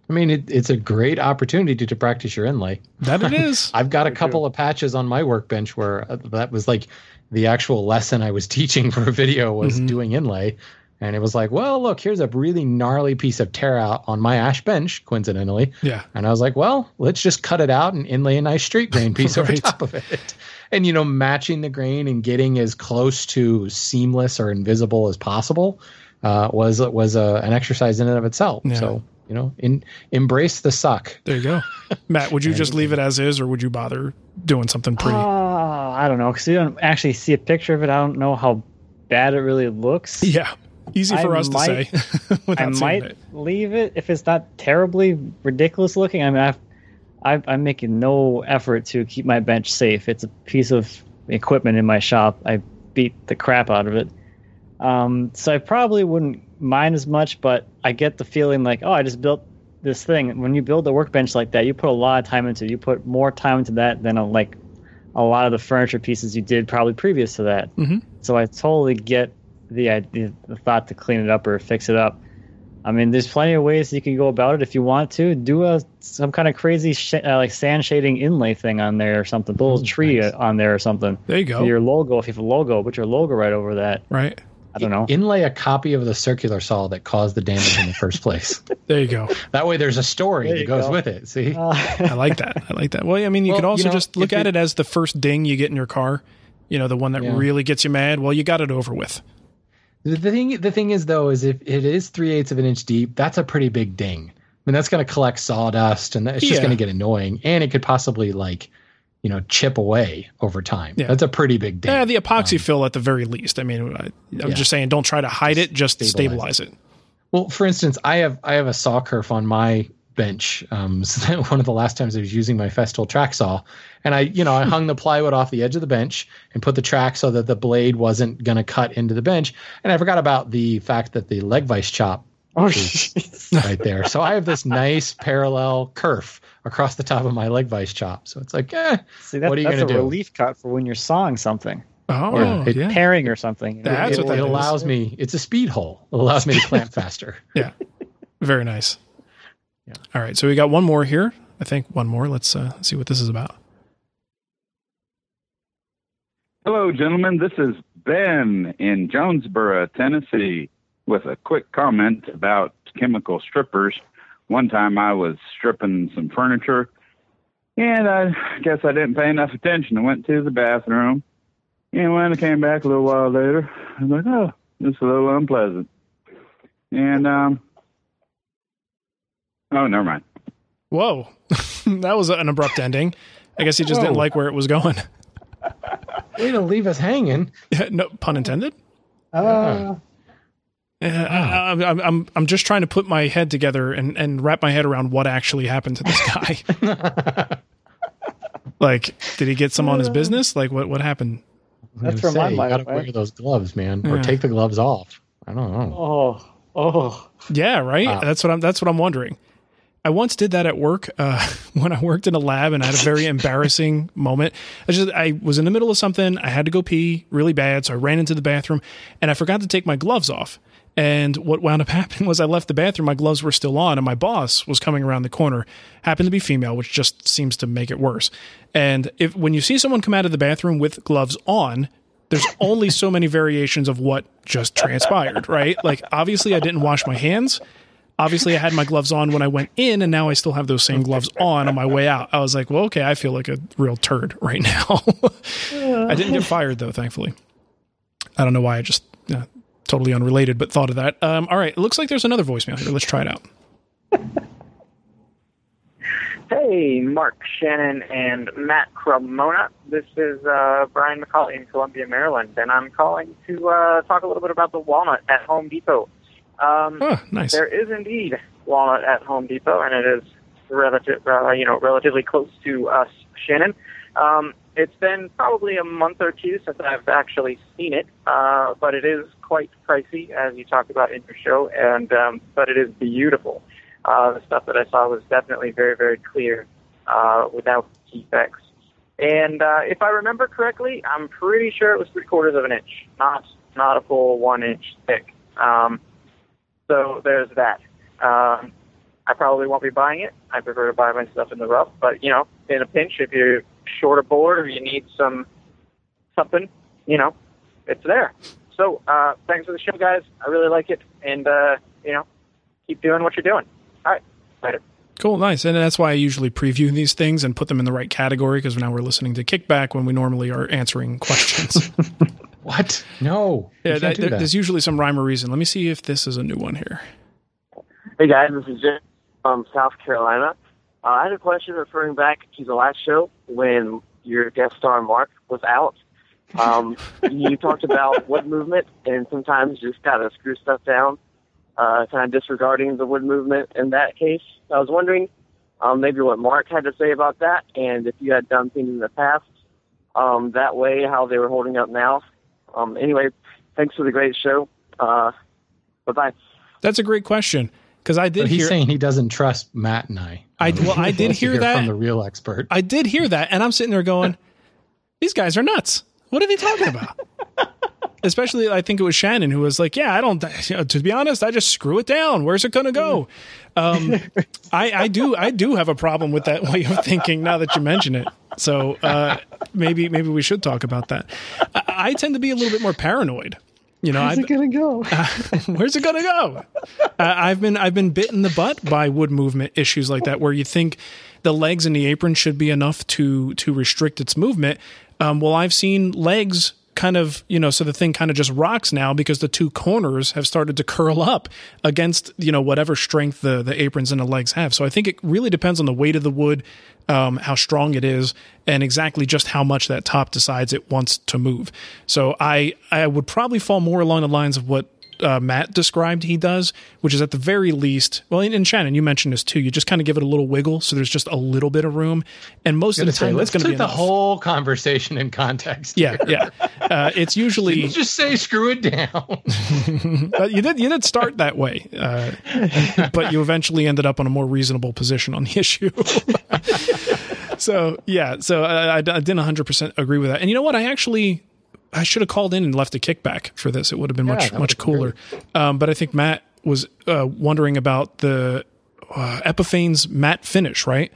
I mean, it, it's a great opportunity to, to practice your inlay. That it is. I've got a couple of patches on my workbench where uh, that was like the actual lesson I was teaching for a video was Mhm. doing inlay. And it was like, well, look, here's a really gnarly piece of tear out on my ash bench, coincidentally. Yeah. And I was like, well, let's just cut it out and inlay a nice straight grain piece over top of it. And, you know, matching the grain and getting as close to seamless or invisible as possible uh, was was a, an exercise in and of itself. Yeah. So, you know, in, embrace the suck. There you go. Matt, would you just leave it as is or would you bother doing something pretty? Oh, I don't know because you don't actually see a picture of it. I don't know how bad it really looks. yeah. Easy for I us might- to say. I might it. leave it if it's not terribly ridiculous looking. I mean, I've, I've, I'm making no effort to keep my bench safe. It's a piece of equipment in my shop. I beat the crap out of it. Um, so I probably wouldn't mind as much, but I get the feeling like, oh, I just built this thing. When you build a workbench like that, you put a lot of time into it. You put more time into that than a, like a lot of the furniture pieces you did probably previous to that. Mhm. So I totally get the idea, the thought to clean it up or fix it up. I mean, there's plenty of ways you can go about it if you want to. Do a some kind of crazy sh- uh, like sand shading inlay thing on there or something. Put a little tree nice. on there or something. There you go. Your logo, if you have a logo, put your logo right over that. Right. I don't know. Inlay a copy of the circular saw that caused the damage in the first place. There you go. That way, there's a story There that goes go. with it. See, I like that. I like that. Well, I mean, you Well, could also you know, just look at it- it as the first ding you get in your car. You know, the one that Yeah. really gets you mad. Well, you got it over with. The, thing the thing is though is if it is three eighths of an inch deep, that's a pretty big ding. I mean, that's going to collect sawdust, and it's just Yeah. going to get annoying, and it could possibly like, you know, chip away over time. Yeah. That's a pretty big ding. Yeah, the epoxy um, fill at the very least. I mean, I, I'm Yeah. just saying, don't try to hide it. Just stabilize stabilize it. Well, for instance, I have I have a saw kerf on my bench. Um, so that one of the last times I was using my Festool track saw, and I, you know, I hung the plywood off the edge of the bench and put the track so that the blade wasn't going to cut into the bench. And I forgot about the fact that the leg vice chop Oh, is right there. So I have this nice parallel kerf across the top of my leg vice chop. So it's like, eh, See, that, what are you going to do? relief cut for when you're sawing something Oh, Or it- yeah. pairing or something. That's it, what that it is. allows me. It's a speed hole. It allows me to clamp faster. Yeah. Very nice. Yeah. All right. So we got one more here. I think one more. Let's uh, see what this is about. Hello, gentlemen. This is Ben in Jonesboro, Tennessee, with a quick comment about chemical strippers. One time I was stripping some furniture, and I guess I didn't pay enough attention. I went to the bathroom, and when I came back a little while later, I was like, oh, this is a little unpleasant. And, um, oh, never mind. Whoa. that was an abrupt ending. I guess he just didn't like where it was going. Way to leave us hanging. no pun intended. Uh, Yeah, I, I'm- I'm, I'm, I'm just trying to put my head together and, and wrap my head around what actually happened to this guy. like, did he get some on his business? Like, what, what happened? That's gonna where my say, you mind gotta wear those gloves, man, or take the gloves off. I don't know. Oh, oh. Yeah, right. Wow. That's what I'm. That's what I'm wondering. I once did that at work uh, when I worked in a lab and I had a very embarrassing moment. I just I was in the middle of something. I had to go pee really bad, so I ran into the bathroom and I forgot to take my gloves off. And what wound up happening was I left the bathroom. My gloves were still on, and my boss was coming around the corner. Happened to be female, which just seems to make it worse. And if when you see someone come out of the bathroom with gloves on, there's only so many variations of what just transpired, right? Like obviously I didn't wash my hands. Obviously, I had my gloves on when I went in, and now I still have those same gloves on on my way out. I was like, well, okay, I feel like a real turd right now. I didn't get fired, though, thankfully. I don't know why. I just totally unrelated, but thought of that. Um, all right, it looks like there's another voicemail here. Let's try it out. Hey, Marc Shannon and Matt Cremona. This is uh, Brian McCauley in Columbia, Maryland, and I'm calling to uh, talk a little bit about the walnut at Home Depot. Um, oh, nice. There is indeed walnut at Home Depot, and it is relative, uh, you know, relatively close to us, Shannon. Um, it's been probably a month or two since I've actually seen it, uh, but it is quite pricey, as you talked about in your show, and um, but it is beautiful. Uh, the stuff that I saw was definitely very, very clear, uh, without defects. And uh, if I remember correctly, I'm pretty sure it was three quarters of an inch, not not a full one inch thick. Um, so there's that. Um, I probably won't be buying it. I prefer to buy my stuff in the rough, but you know, in a pinch, if you're short a board or you need some something, you know, it's there. So uh, thanks for the show, guys. I really like it, and uh, you know, keep doing what you're doing. All right, later. Cool, nice, and that's why I usually preview these things and put them in the right category because now we're listening to Kickback when we normally are answering questions. what? No. Yeah, that, there- that. there's usually some rhyme or reason. Let me see if this is a new one here. Hey guys, this is Jim from South Carolina. Uh, I had a question referring back to the last show when your guest star Marc was out. Um, you talked about wood movement, and sometimes you just gotta screw stuff down, uh, kind of disregarding the wood movement in that case. I was wondering um, maybe what Marc had to say about that, and if you had done things in the past um, that way, how they were holding up now. Um, anyway, thanks for the great show. Uh, bye bye. That's a great question because I did But he's hear. saying he doesn't trust Matt and I. I well, I did Let's hear that from the real expert. I did hear that, and I'm sitting there going, "These guys are nuts. What are they talking about?" Especially, I think it was Shannon who was like, "Yeah, I don't. To be honest, I just screw it down. Where's it going to go?" Um, I, I do, I do have a problem with that way of thinking. Now that you mention it, so uh, maybe, maybe we should talk about that. I, I tend to be a little bit more paranoid. You know, Where's it gonna go? Where's it gonna go? Uh, I've been I've been bit in the butt by wood movement issues like that, where you think the legs and the apron should be enough to to restrict its movement. Um, well, I've seen legs kind of you know, so the thing kind of just rocks now because the two corners have started to curl up against you know whatever strength the the aprons and the legs have. So I think it really depends on the weight of the wood, um, how strong it is, and exactly just how much that top decides it wants to move. So I I would probably fall more along the lines of what uh, Matt described he does, which is at the very least. Well, and, Shannon, you mentioned this too. You just kind of give it a little wiggle, so there's just a little bit of room, and most of the time say, let's put the enough. whole conversation in context. Yeah, yeah. Uh, it's usually you just say screw it down. but you did you did start that way, uh, but you eventually ended up on a more reasonable position on the issue. so yeah, so I, I didn't 100 percent agree with that. And you know what? I actually I should have called in and left a kickback for this. It would have been Yeah, much much cooler. Um, but I think Matt was uh, wondering about the uh, Epifanes matte finish, right?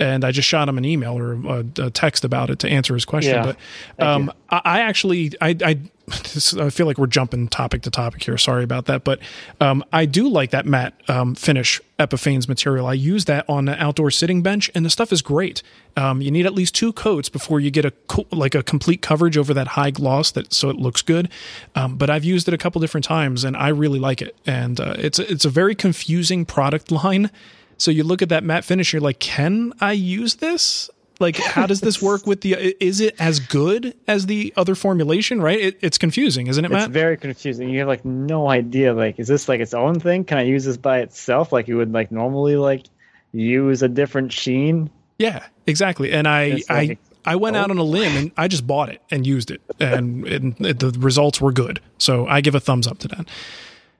And I just shot him an email or a, a text about it to answer his question. Yeah. But um, I, I actually, I, I, this, I feel like we're jumping topic to topic here. Sorry about that, but um, I do like that matte um, finish Epifanes material. I use that on the outdoor sitting bench, and the stuff is great. Um, you need at least two coats before you get a co- like a complete coverage over that high gloss that so it looks good. Um, but I've used it a couple different times, and I really like it. And uh, it's it's a very confusing product line. So you look at that matte finish, you're like, can I use this? Like, how does this work with the? Is it as good as the other formulation? Right? It, it's confusing, isn't it, Matt? It's very confusing. You have like no idea. Like, is this like its own thing? Can I use this by itself? Like you would like normally like use a different sheen. Yeah, exactly. And I, like- I, I went out on a limb and I just bought it and used it, and, the results were good. So I give a thumbs up to that.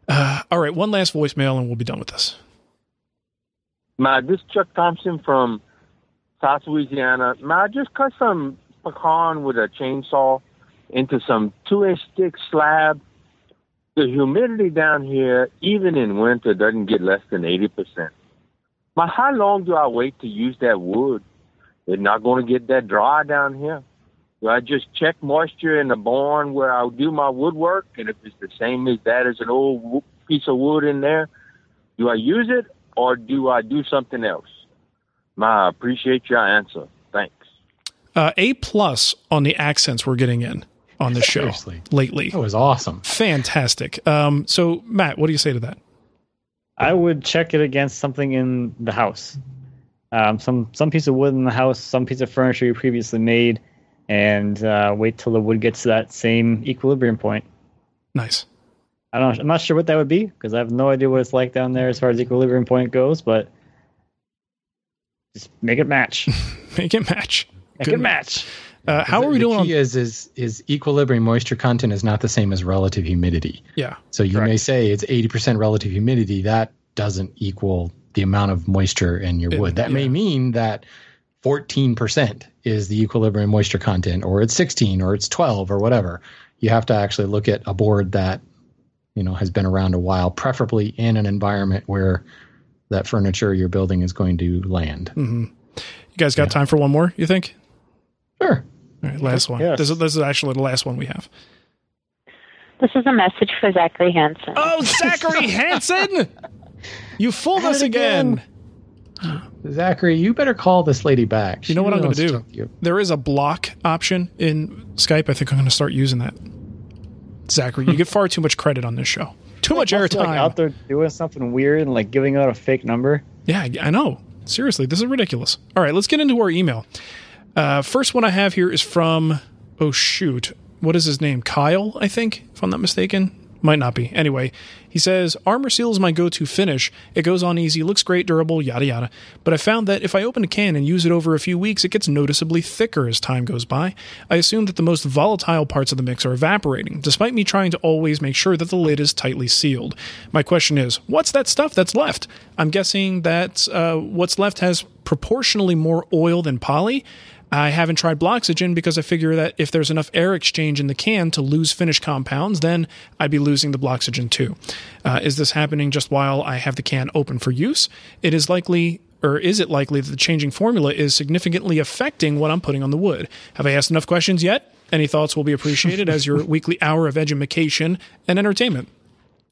Uh, all right, one last voicemail, and we'll be done with this. Ma, this Chuck Thompson from South Louisiana. Ma, just cut some pecan with a chainsaw into some two inch thick slab. The humidity down here, even in winter, doesn't get less than 80%. Ma, how long do I wait to use that wood? It's not going to get that dry down here. Do I just check moisture in the barn where I do my woodwork? And if it's the same as that as an old piece of wood in there, Do I use it or do I do something else? Ma, appreciate your answer. Thanks. Uh, a plus on the accents we're getting in on the show Seriously. lately. That was awesome. Fantastic. Um, so Matt, what do you say to that? I would check it against something in the house. Um, some some piece of wood in the house, some piece of furniture you previously made, and uh, wait till the wood gets to that same equilibrium point. Nice. I don't. I'm not sure what that would be because I have no idea what it's like down there as far as equilibrium point goes. But just make it match. Make it match. Make Good it match. Uh, how are we the doing? Key On, is is is equilibrium moisture content is not the same as relative humidity. yeah. So you may say it's 80% relative humidity. That doesn't equal the amount of moisture in your It- wood. That may mean that 14% is the equilibrium moisture content, or it's 16, or it's 12, or whatever. You have to actually look at a board that you know has been around a while, preferably in an environment where that furniture you're building is going to land. hmm You guys got time for one more? You think? Sure. All right, last one. Yes. This is this is actually the last one we have. This is a message for Zachary Hansen. Oh, Zachary Hansen! You fooled us again. Zachary, you better call this lady back. You know what I'm going to do? There is a block option in Skype. I think I'm going to start using that. Zachary, you get far too much credit on this show. Too much airtime. Like out there doing something weird and like giving out a fake number. Yeah, I- I know. Seriously, this is ridiculous. All right, let's get into our email. Uh, first one I have here is from, oh, shoot. What is his name? Kyle, I think, if I'm not mistaken. Might not be. Anyway, he says, Arm-R-Seal is my go to finish. It goes on easy, looks great, durable, yada yada. But I found that if I open a can and use it over a few weeks, it gets noticeably thicker as time goes by. I assume that the most volatile parts of the mix are evaporating, despite me trying to always make sure that the lid is tightly sealed. My question is, what's that stuff that's left? I'm guessing that uh, what's left has proportionally more oil than poly. I haven't tried Bloxygen because I figure that if there's enough air exchange in the can to lose finished compounds, then I'd be losing the Bloxygen too. Uh, is this happening just while I have the can open for use? It is likely. Or is it likely that the changing formula is significantly affecting what I'm putting on the wood? Have I asked enough questions yet? Any thoughts will be appreciated as your weekly hour of edumacation and entertainment.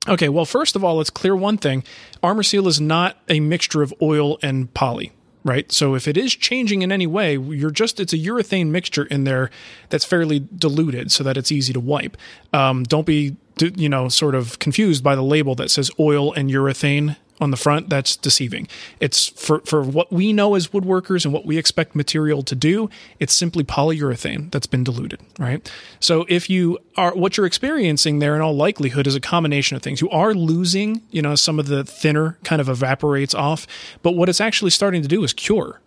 Okay, well, first of all, let's clear one thing. Arm-R-Seal is not a mixture of oil and poly, right? So if it is changing in any way, you're just, it's a urethane mixture in there that's fairly diluted so that it's easy to wipe. Um, don't be, you know, sort of confused by the label that says oil and urethane on the front that's deceiving. It's for for what we know as woodworkers and what we expect material to do it's simply polyurethane that's been diluted right? So if you are what you're experiencing there in all likelihood is a combination of things. You are losing you know some of the thinner kind of evaporates off but what it's actually starting to do is cure.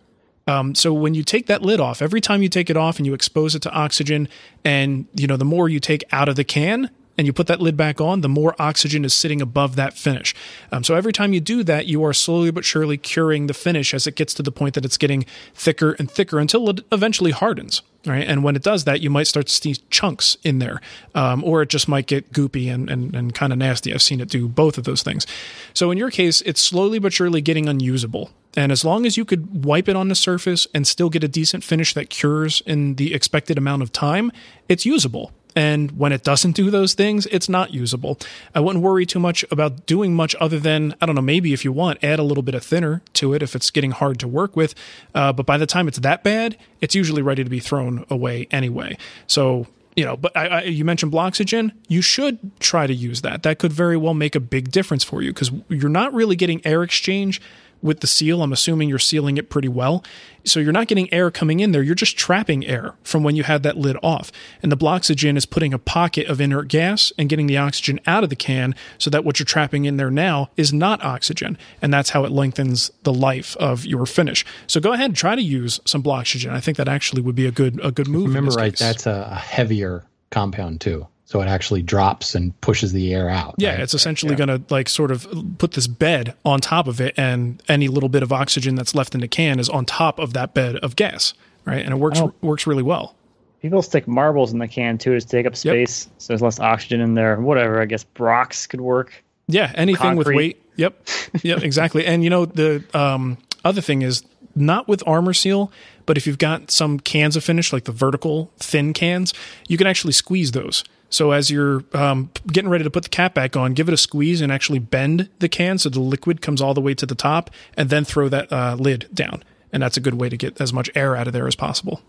Um, so when you take that lid off, every time you take it off and you expose it to oxygen, and you know the more you take out of the can and you put that lid back on, the more oxygen is sitting above that finish. Um, so every time you do that, you are slowly but surely curing the finish as it gets to the point that it's getting thicker and thicker until it eventually hardens. Right, and when it does that, you might start to see chunks in there, um, or it just might get goopy and, and, and kind of nasty. I've seen it do both of those things. So in your case, it's slowly but surely getting unusable. And as long as you could wipe it on the surface and still get a decent finish that cures in the expected amount of time, it's usable. And when it doesn't do those things, it's not usable. I wouldn't worry too much about doing much other than, I don't know, maybe if you want, add a little bit of thinner to it if it's getting hard to work with. Uh, but by the time it's that bad, it's usually ready to be thrown away anyway. So, you know, but I, I, you mentioned Bloxygen. You should try to use that. That could very well make a big difference for you because you're not really getting air exchange with the seal. I'm assuming you're sealing it pretty well. So you're not getting air coming in there. You're just trapping air from when you had that lid off. And the Bloxygen is putting a pocket of inert gas and getting the oxygen out of the can so that what you're trapping in there now is not oxygen. And that's how it lengthens the life of your finish. So go ahead and try to use some Bloxygen. I think that actually would be a good a good move. Remember right, case. that's a heavier compound too. So it actually drops and pushes the air out. Yeah, right? it's essentially going to like sort of put this bed on top of it, and any little bit of oxygen that's left in the can is on top of that bed of gas, right? And it works Oh. works really well. People stick marbles in the can too to take up space, so there's less oxygen in there. Whatever, I guess Brox could work. Yeah, anything with weight. Yep, yep, exactly. And you know the um, other thing is not with Arm-R-Seal, but if you've got some cans of finish like the vertical thin cans, you can actually squeeze those. So as you're um, getting ready to put the cap back on, give it a squeeze and actually bend the can so the liquid comes all the way to the top, and then throw that uh, lid down. And that's a good way to get as much air out of there as possible.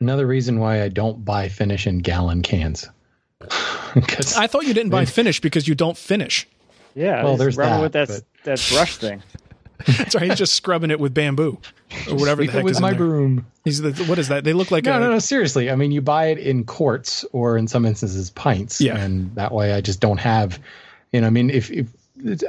Another reason why I don't buy finish in gallon cans. I thought you didn't buy finish because you don't finish. Yeah, Well, there's rubbing that, with that but- that brush thing. That's right. He's just scrubbing it with bamboo or whatever the Sweep heck with is my broom. He's the, what is that? They look like no, a, no, no. Seriously, I mean, you buy it in quarts or in some instances pints, Yeah. and that way I just don't have, you know. I mean, if if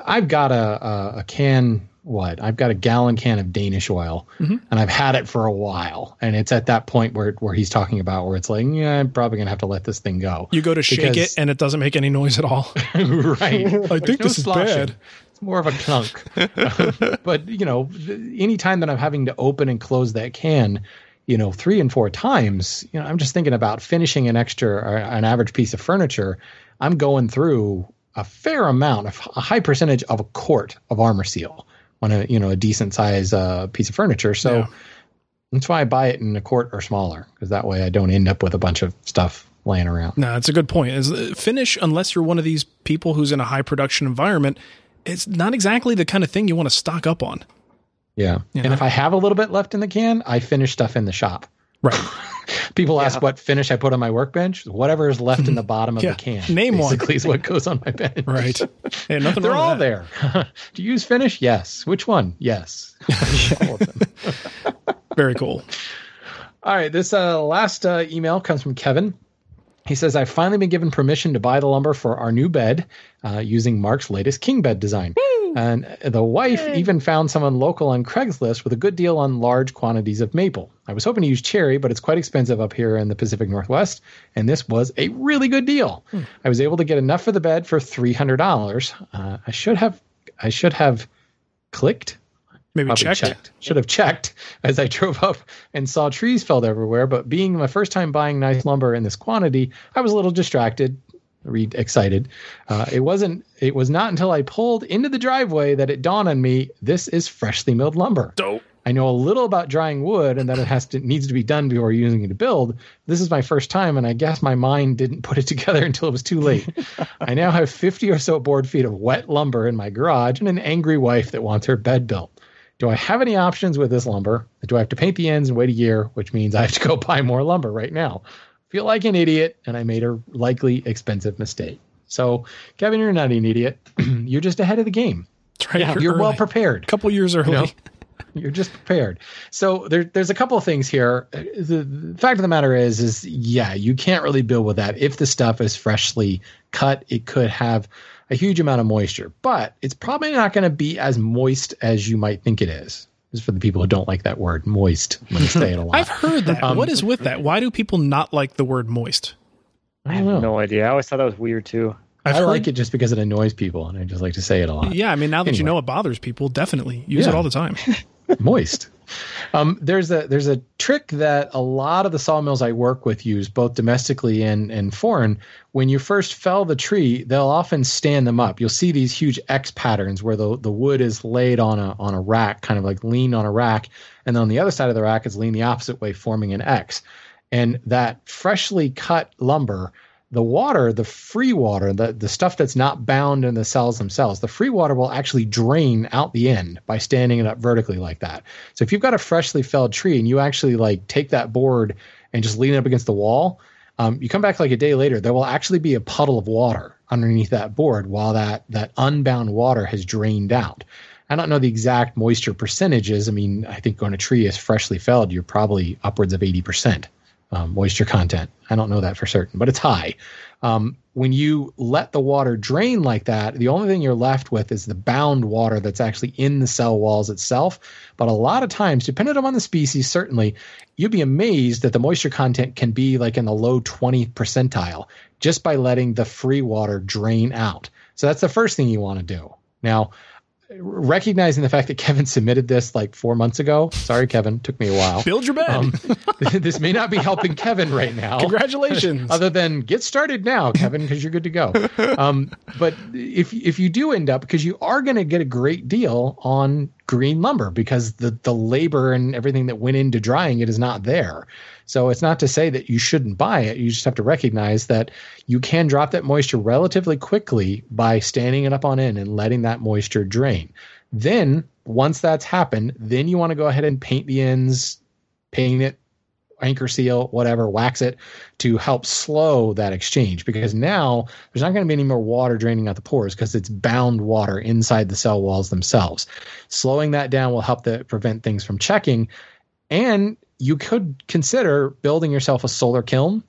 I've got a a, a can, what I've got a gallon can of Danish oil, Mhm. and I've had it for a while, and it's at that point where where he's talking about where it's like, yeah, I'm probably gonna have to let this thing go. You go to shake it and it doesn't make any noise at all. right. I think no this is bad. It's more of a clunk. but you know, anytime that I'm having to open and close that can, you know, three and four times, you know, I'm just thinking about finishing an extra or an average piece of furniture. I'm going through a fair amount, of a high percentage of a quart of Arm-R-Seal on a you know a decent size uh, piece of furniture. So. Yeah. That's why I buy it in a quart or smaller, because that way I don't end up with a bunch of stuff laying around. No, it's a good point. Is uh, finish unless you're one of these people who's in a high production environment, it's not exactly the kind of thing you want to stock up on. Yeah. You And if I have a little bit left in the can, I finish stuff in the shop. Right. People ask what finish I put on my workbench. Whatever is left in the bottom of Yeah. the can. Name one. basically is what goes on my bench. Right. Hey, nothing They're wrong all with that. there. Do you use finish? Yes. Which one? Yes. All of them. Very cool. All right. This uh, last uh, email comes from Kevin. He says, I've finally been given permission to buy the lumber for our new bed uh, using Marc's latest king bed design. And the wife even found someone local on Craigslist with a good deal on large quantities of maple. I was hoping to use cherry, but it's quite expensive up here in the Pacific Northwest, and this was a really good deal. I was able to get enough for the bed for three hundred dollars. Uh, I should have, I should have clicked Maybe probably checked. Should have checked as I drove up and saw trees felled everywhere. But being my first time buying nice lumber in this quantity, I was a little distracted, read excited. Uh, it wasn't. It was not until I pulled into the driveway that it dawned on me this is freshly milled lumber. Dope. I know a little about drying wood and that it has to needs to be done before using it to build. This is my first time, and I guess my mind didn't put it together until it was too late. I now have 50 or so board feet of wet lumber in my garage and an angry wife that wants her bed built. Do I have any options with this lumber? Do I have to paint the ends and wait a year, which means I have to go buy more lumber right now? Feel like an idiot, and I made a likely expensive mistake. So, Kevin, you're not an idiot. you're just ahead of the game. Right. Yeah, you're well prepared. A couple years early. You know? You're just prepared. So there, there's a couple of things here. Uh, The, the fact of the matter is, is yeah, you can't really build with that. If the stuff is freshly cut, it could have a huge amount of moisture, but it's probably not going to be as moist as you might think it is. This is for the people who don't like that word, moist, when you say it a lot. I've heard that. Um, what is with that? Why do people not like the word moist? I have no idea. I always thought that was weird too. I've I heard- like it just because it annoys people, and I just like to say it a lot. Yeah, I mean, now that you know it bothers people, definitely use it all the time. moist. Um, there's a there's a trick that a lot of the sawmills I work with use, both domestically and and foreign. When you first fell the tree, they'll often stand them up. You'll see these huge X patterns where the the wood is laid on a on a rack, kind of like leaned on a rack, and then on the other side of the rack is leaned the opposite way, forming an X. And that freshly cut lumber the water, the free water, the, the stuff that's not bound in the cells themselves, the free water will actually drain out the end by standing it up vertically like that. So if you've got a freshly felled tree and you actually like take that board and just lean it up against the wall, um, you come back like a day later, there will actually be a puddle of water underneath that board while that that unbound water has drained out. I don't know the exact moisture percentages. I mean, I think when a tree is freshly felled, you're probably upwards of 80% um, moisture content. I don't know that for certain, but it's high. Um, when you let the water drain like that, the only thing you're left with is the bound water that's actually in the cell walls itself. But a lot of times, depending on the species, certainly, you'd be amazed that the moisture content can be like in the low 20 percentile just by letting the free water drain out. So that's the first thing you want to do. Now, recognizing the fact that Kevin submitted this like four months ago. Sorry, Kevin, took me a while. Build your bed. Um, this may not be helping Kevin right now. Congratulations. Other than get started now, Kevin, because you're good to go. Um, but if if you do end up, because you are going to get a great deal on green lumber because the the labor and everything that went into drying it is not there. So it's not to say that you shouldn't buy it. You just have to recognize that you can drop that moisture relatively quickly by standing it up on end and letting that moisture drain. Then once that's happened, then you want to go ahead and paint the ends, paint it Anchorseal, whatever, wax it to help slow that exchange because now there's not going to be any more water draining out the pores because it's bound water inside the cell walls themselves. Slowing that down will help to prevent things from checking. And you could consider building yourself a solar kiln.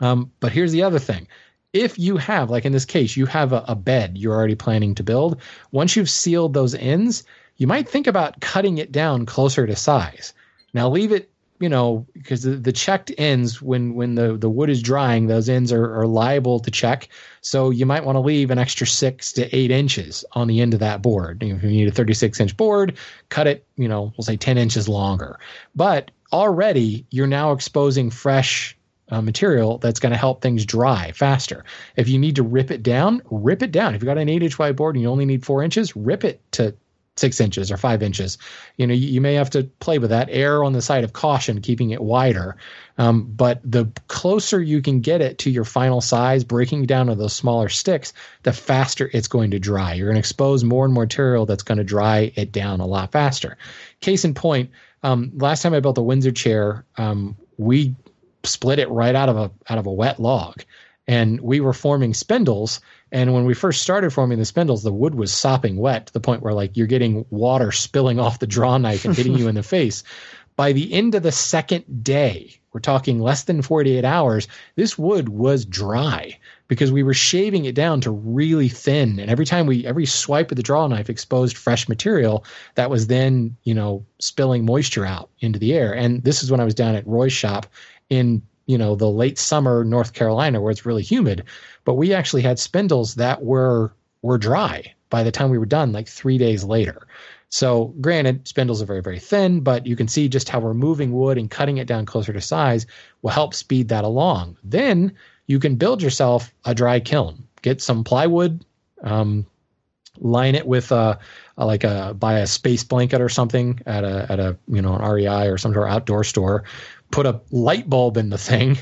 Um, but here's the other thing. If you have, like in this case, you have a, a bed you're already planning to build, once you've sealed those ends, you might think about cutting it down closer to size. Now leave it you know, because the, the, checked ends when when the, the wood is drying, those ends are, are liable to check. So you might want to leave an extra six to eight inches on the end of that board. If you need a 36 inch board, cut it, you know, we'll say 10 inches longer. But already you're now exposing fresh uh, material that's going to help things dry faster. If you need to rip it down, rip it down. If you've got an eight inch wide board and you only need four inches, rip it to six inches or five inches. You know, you, you, may have to play with that. Err on the side of caution, keeping it wider. Um, but the closer you can get it to your final size, breaking down to those smaller sticks, the faster it's going to dry. You're going to expose more and more material that's going to dry it down a lot faster. Case in point, um, last time I built a Windsor chair, um, we split it right out of a out of a wet log, and we were forming spindles and when we first started forming the spindles, the wood was sopping wet to the point where like you're getting water spilling off the draw knife and hitting you in the face. By the end of the second day, we're talking less than 48 hours, this wood was dry because we were shaving it down to really thin. And every time we, every swipe of the draw knife exposed fresh material that was then, you know, spilling moisture out into the air. And this is when I was down at Roy's shop in, you know, the late summer North Carolina where it's really humid but we actually had spindles that were were dry by the time we were done, like three days later. So, granted, spindles are very, very thin, but you can see just how removing wood and cutting it down closer to size will help speed that along. Then you can build yourself a dry kiln. Get some plywood, um, line it with a, a, like a buy a space blanket or something at a at a you know an REI or some sort of outdoor store. Put a light bulb in the thing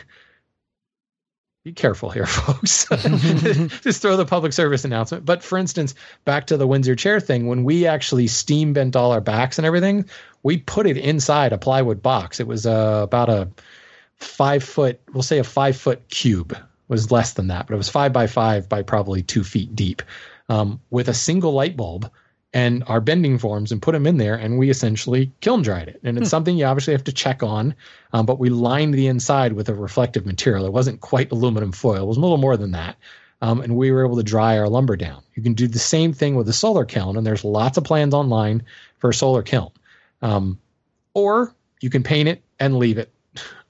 be careful here, folks. Just throw the public service announcement. But for instance, back to the Windsor chair thing, when we actually steam bent all our backs and everything, we put it inside a plywood box. It was uh, about a five foot, we'll say a five foot cube. It was less than that, but it was five by five by probably two feet deep, um, with a single light bulb and our bending forms and put them in there and we essentially kiln dried it. And it's hmm. something you obviously have to check on um, but we lined the inside with a reflective material. It wasn't quite aluminum foil. It was a little more than that. Um, and we were able to dry our lumber down. You can do the same thing with a solar kiln and there's lots of plans online for a solar kiln. Um, or you can paint it and leave it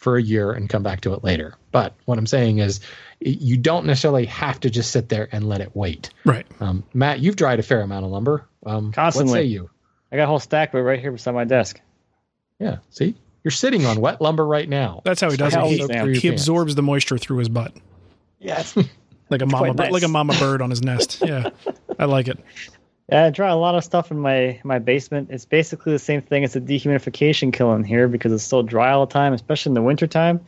for a year and come back to it later but what i'm saying is you don't necessarily have to just sit there and let it wait right um, matt you've dried a fair amount of lumber um, Constantly. What say you? I got a whole stack of it right here beside my desk. Yeah. See, you're sitting on wet lumber right now. That's how he does it. He, he absorbs the moisture through his butt. Yes. like a mama, nice. like a mama bird on his nest. Yeah, I like it. Yeah, I dry a lot of stuff in my my basement. It's basically the same thing as a dehumidification kiln here because it's so dry all the time, especially in the wintertime.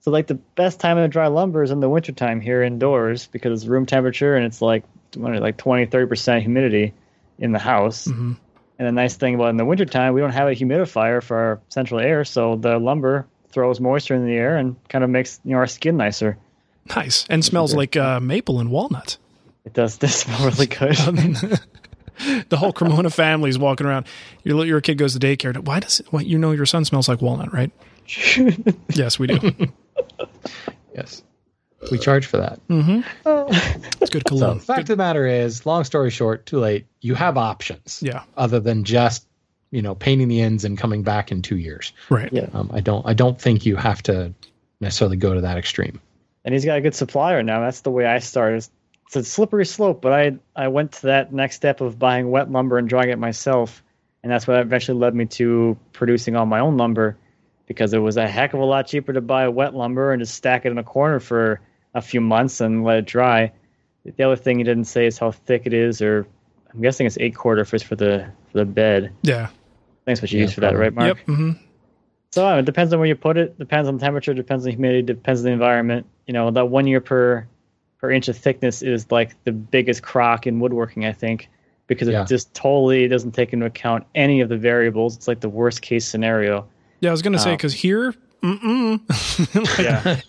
So like the best time to dry lumber is in the wintertime here indoors because it's room temperature and it's like like 20 30% humidity in the house. Mm-hmm. And the nice thing about in the wintertime, we don't have a humidifier for our central air, so the lumber throws moisture in the air and kind of makes you know our skin nicer. Nice and smells like uh, maple and walnut. It does. This smell really good. the whole Cremona family is walking around. Your your kid goes to daycare. Why does it, well, you know your son smells like walnut, right? yes, we do. yes. We charge for that. Mm-hmm. Oh. It's good cologne. So, fact good. of the matter is, long story short, too late. You have options. Yeah. Other than just you know painting the ends and coming back in two years. Right. Yeah. Um, I don't. I don't think you have to necessarily go to that extreme. And he's got a good supplier now. That's the way I started. It's a slippery slope, but I I went to that next step of buying wet lumber and drying it myself, and that's what eventually led me to producing all my own lumber, because it was a heck of a lot cheaper to buy wet lumber and just stack it in a corner for a few months and let it dry. The other thing you didn't say is how thick it is, or I'm guessing it's eight quarter if it's for the for the bed. Yeah. Thanks what you Yeah, use for that, right, Marc? Yep. hmm So uh, it depends on where you put it. Depends on the temperature. Depends on the humidity. Depends on the environment. You know, that one year per per inch of thickness is like the biggest crock in woodworking, I think, because it just totally doesn't take into account any of the variables. It's like the worst case scenario. Yeah, I was gonna say Um, because here, mm-mm.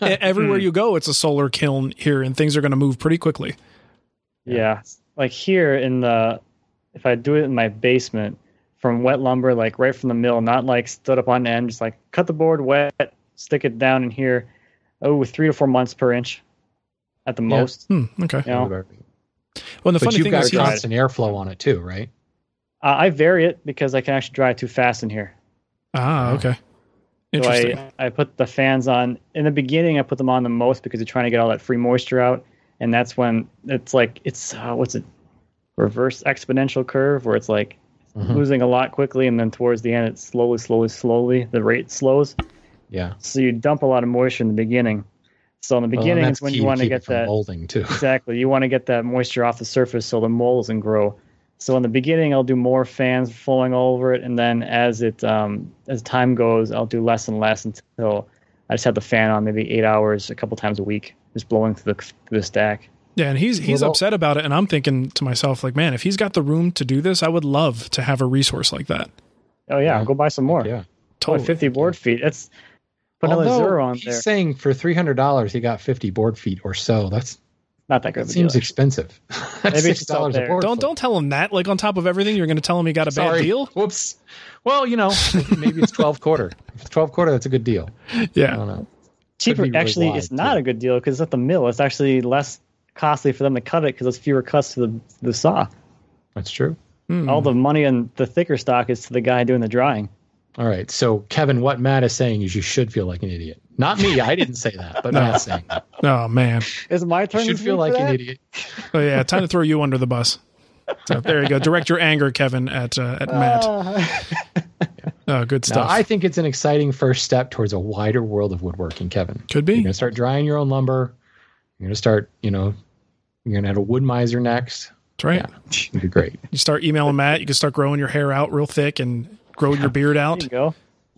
Like, everywhere Mm. you go, it's a solar kiln here, and things are gonna move pretty quickly. Yeah. Like here in the, if I do it in my basement from wet lumber, like right from the mill, not like stood up on end, just like cut the board wet, stick it down in here. Oh, three to four months per inch at the Yeah. most. Hmm, okay. You know? Well, and the but funny you've thing got is, he's- constant airflow on it too, right? Uh, I vary it because I can actually dry it too fast in here. ah, okay, So interesting. I, I put the fans on in the beginning. I put them on the most because you're trying to get all that free moisture out, and that's when it's like it's uh, what's it, reverse exponential curve where it's like Mhm. losing a lot quickly, and then towards the end it slowly, slowly, slowly the rate slows. Yeah. So you dump a lot of moisture in the beginning. So in the Well, beginning that's is when you want to get that molding too. exactly. You want to get that moisture off the surface so the mold doesn't grow. So in the beginning, I'll do more fans flowing all over it, and then as it um, as time goes, I'll do less and less until I just have the fan on maybe eight hours a couple times a week, just blowing through the through the stack. Yeah, and he's he's upset about it, and I'm thinking to myself, like, man, if he's got the room to do this, I would love to have a resource like that. Oh yeah, I'll go buy some more. Yeah, totally. Fifty board feet. That's put another Although zero on he's there. saying for three hundred dollars he got fifty board feet or so. That's not that good. That of a seems deal. expensive. Maybe it's six dollars a board. Don't foot. don't tell him that. Like on top of everything, you're going to tell him he got a bad deal. Whoops. Well, you know, maybe it's twelve quarter. If it's twelve quarter, that's a good deal. Yeah. I don't know. cheaper. really actually, wide, it's not a good deal because it's at the mill. It's actually less costly for them to cut it because it's fewer cuts to the the saw. That's true. Hmm. All the money on the thicker stock is to the guy doing the drying. All right. So, Kevin, what Matt is saying is you should feel like an idiot. Not me. I didn't say that, but No. Matt's saying that. Oh man. Is my turn? You should to feel like for an idiot. Oh yeah, time to throw you under the bus. So there you go. Direct your anger, Kevin, at uh, at Matt. Oh, good Now, stuff. I think it's an exciting first step towards a wider world of woodworking, Kevin. Could be. You're going to start drying your own lumber. You're going to start, you know, you're going to have a Wood-Mizer next. That's right. It'd be great. You start emailing Matt. You can start growing your hair out real thick and growing your beard out. There you go.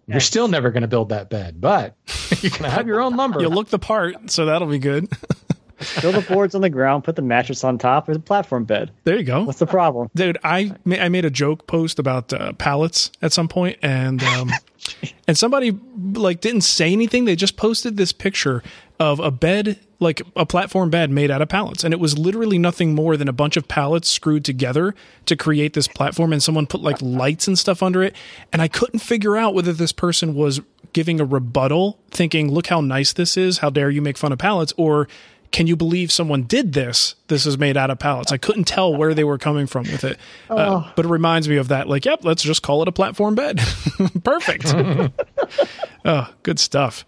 You're still never going to build that bed, but you can have your own lumber. You'll look the part, so that'll be good. Build the boards on the ground, put the mattress on top. There's a platform bed. There you go. What's the problem? Dude, I ma- I made a joke post about uh, pallets at some point, and um, and somebody like didn't say anything. They just posted this picture of a bed, like a platform bed made out of pallets, and it was literally nothing more than a bunch of pallets screwed together to create this platform. And someone put like lights and stuff under it, and I couldn't figure out whether this person was giving a rebuttal, thinking, "Look how nice this is! How dare you make fun of pallets?" or can you believe someone did this? This is made out of pallets. I couldn't tell where they were coming from with it. Uh, Oh. but it reminds me of that. Like, yep, let's just call it a platform bed. Perfect. oh, good stuff.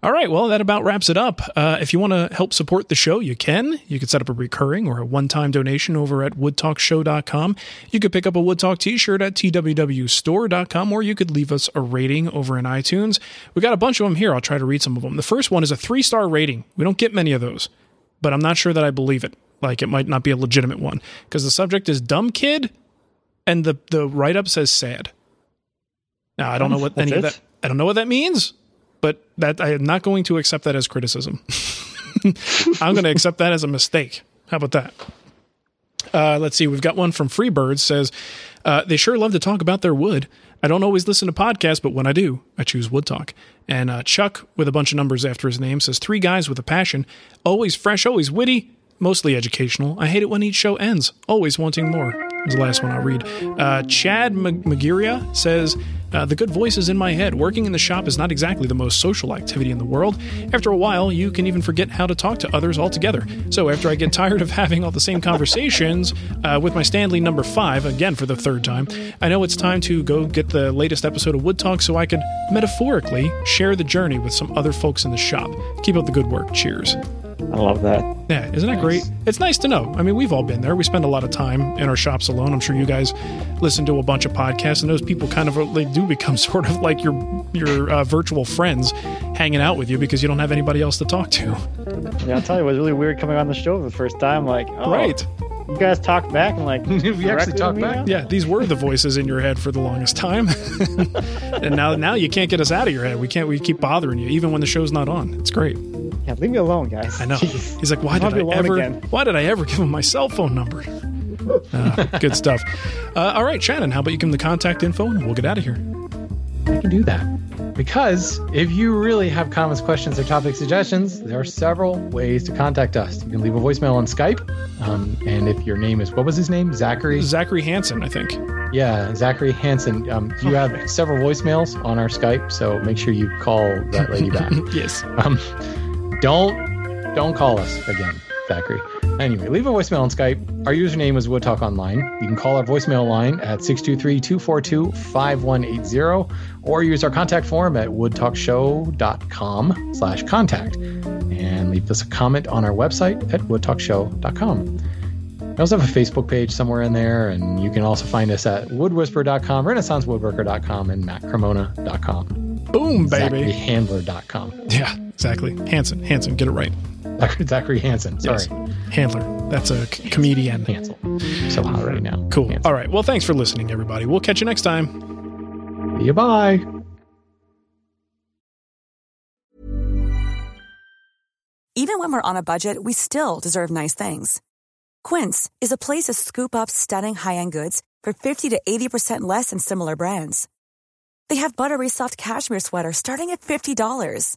All right, well, that about wraps it up. Uh, if you want to help support the show, you can. You can set up a recurring or a one time donation over at woodtalkshow.com. You could pick up a Woodtalk t shirt at twwstore.com, or you could leave us a rating over in iTunes. We got a bunch of them here. I'll try to read some of them. The first one is a three star rating. We don't get many of those, but I'm not sure that I believe it. Like, it might not be a legitimate one because the subject is dumb kid and the, the write up says sad. Now, I don't know what That's any of that. I don't know what that means, but that I am not going to accept that as criticism. I'm going to accept that as a mistake. How about that? Uh, let's see. We've got one from Freebirds says uh, they sure love to talk about their wood. I don't always listen to podcasts, but when I do, I choose Wood Talk. And uh, Chuck, with a bunch of numbers after his name, says three guys with a passion, always fresh, always witty, mostly educational. I hate it when each show ends, always wanting more. Is the last one I'll read. Uh, Chad Mag- Magiria says, uh, The good voices in my head. Working in the shop is not exactly the most social activity in the world. After a while, you can even forget how to talk to others altogether. So after I get tired of having all the same conversations uh, with my Stanley number five, again for the third time, I know it's time to go get the latest episode of Wood Talk so I could metaphorically share the journey with some other folks in the shop. Keep up the good work. Cheers. I love that. Yeah, isn't that great? It's nice to know. I mean, we've all been there. We spend a lot of time in our shops alone. I'm sure you guys listen to a bunch of podcasts, and those people kind of they do become sort of like your your uh, virtual friends hanging out with you because you don't have anybody else to talk to. Yeah, I'll tell you, it was really weird coming on the show for the first time. Like, oh, Right. You guys talk back and like, we actually to talk back. now? Yeah, these were the voices in your head for the longest time, and now now you can't get us out of your head. We can't. We keep bothering you even when the show's not on. It's great. Yeah, leave me alone, guys. I know. Jeez. He's like, why did I ever? again. Why did I ever give him my cell phone number? Uh, good stuff. Uh, all right, Shannon, how about you give him the contact info and we'll get out of here. I can do that. Because if you really have comments, questions, or topic suggestions, there are several ways to contact us. You can leave a voicemail on Skype. Um, and if your name is, what was his name? Zachary? Zachary Hansen, I think. Yeah, Zachary Hansen. Um, you have several voicemails on our Skype, so make sure you call that lady back. yes. Um, don't don't call us again, Zachary. Anyway, leave a voicemail on Skype. Our username is Wood Talk Online. You can call our voicemail line at 623-242-5180 or use our contact form at woodtalkshow.com slash contact and leave us a comment on our website at woodtalkshow.com. We also have a Facebook page somewhere in there, and you can also find us at woodwhisper.com, renaissancewoodworker.com, and mattcremona.com. Boom, baby. ZacharyHandler.com. Yeah, exactly. Hanson, Hanson, get it right. Zachary Hansen. Sorry. Yes. Handler. That's a c- comedian. Hansel. So hot right now. Cool. All right. Well, thanks for listening, everybody. We'll catch you next time. See you. Bye. Even when we're on a budget, we still deserve nice things. Quince is a place to scoop up stunning high-end goods for 50 to 80% less than similar brands. They have buttery soft cashmere sweaters starting at $50,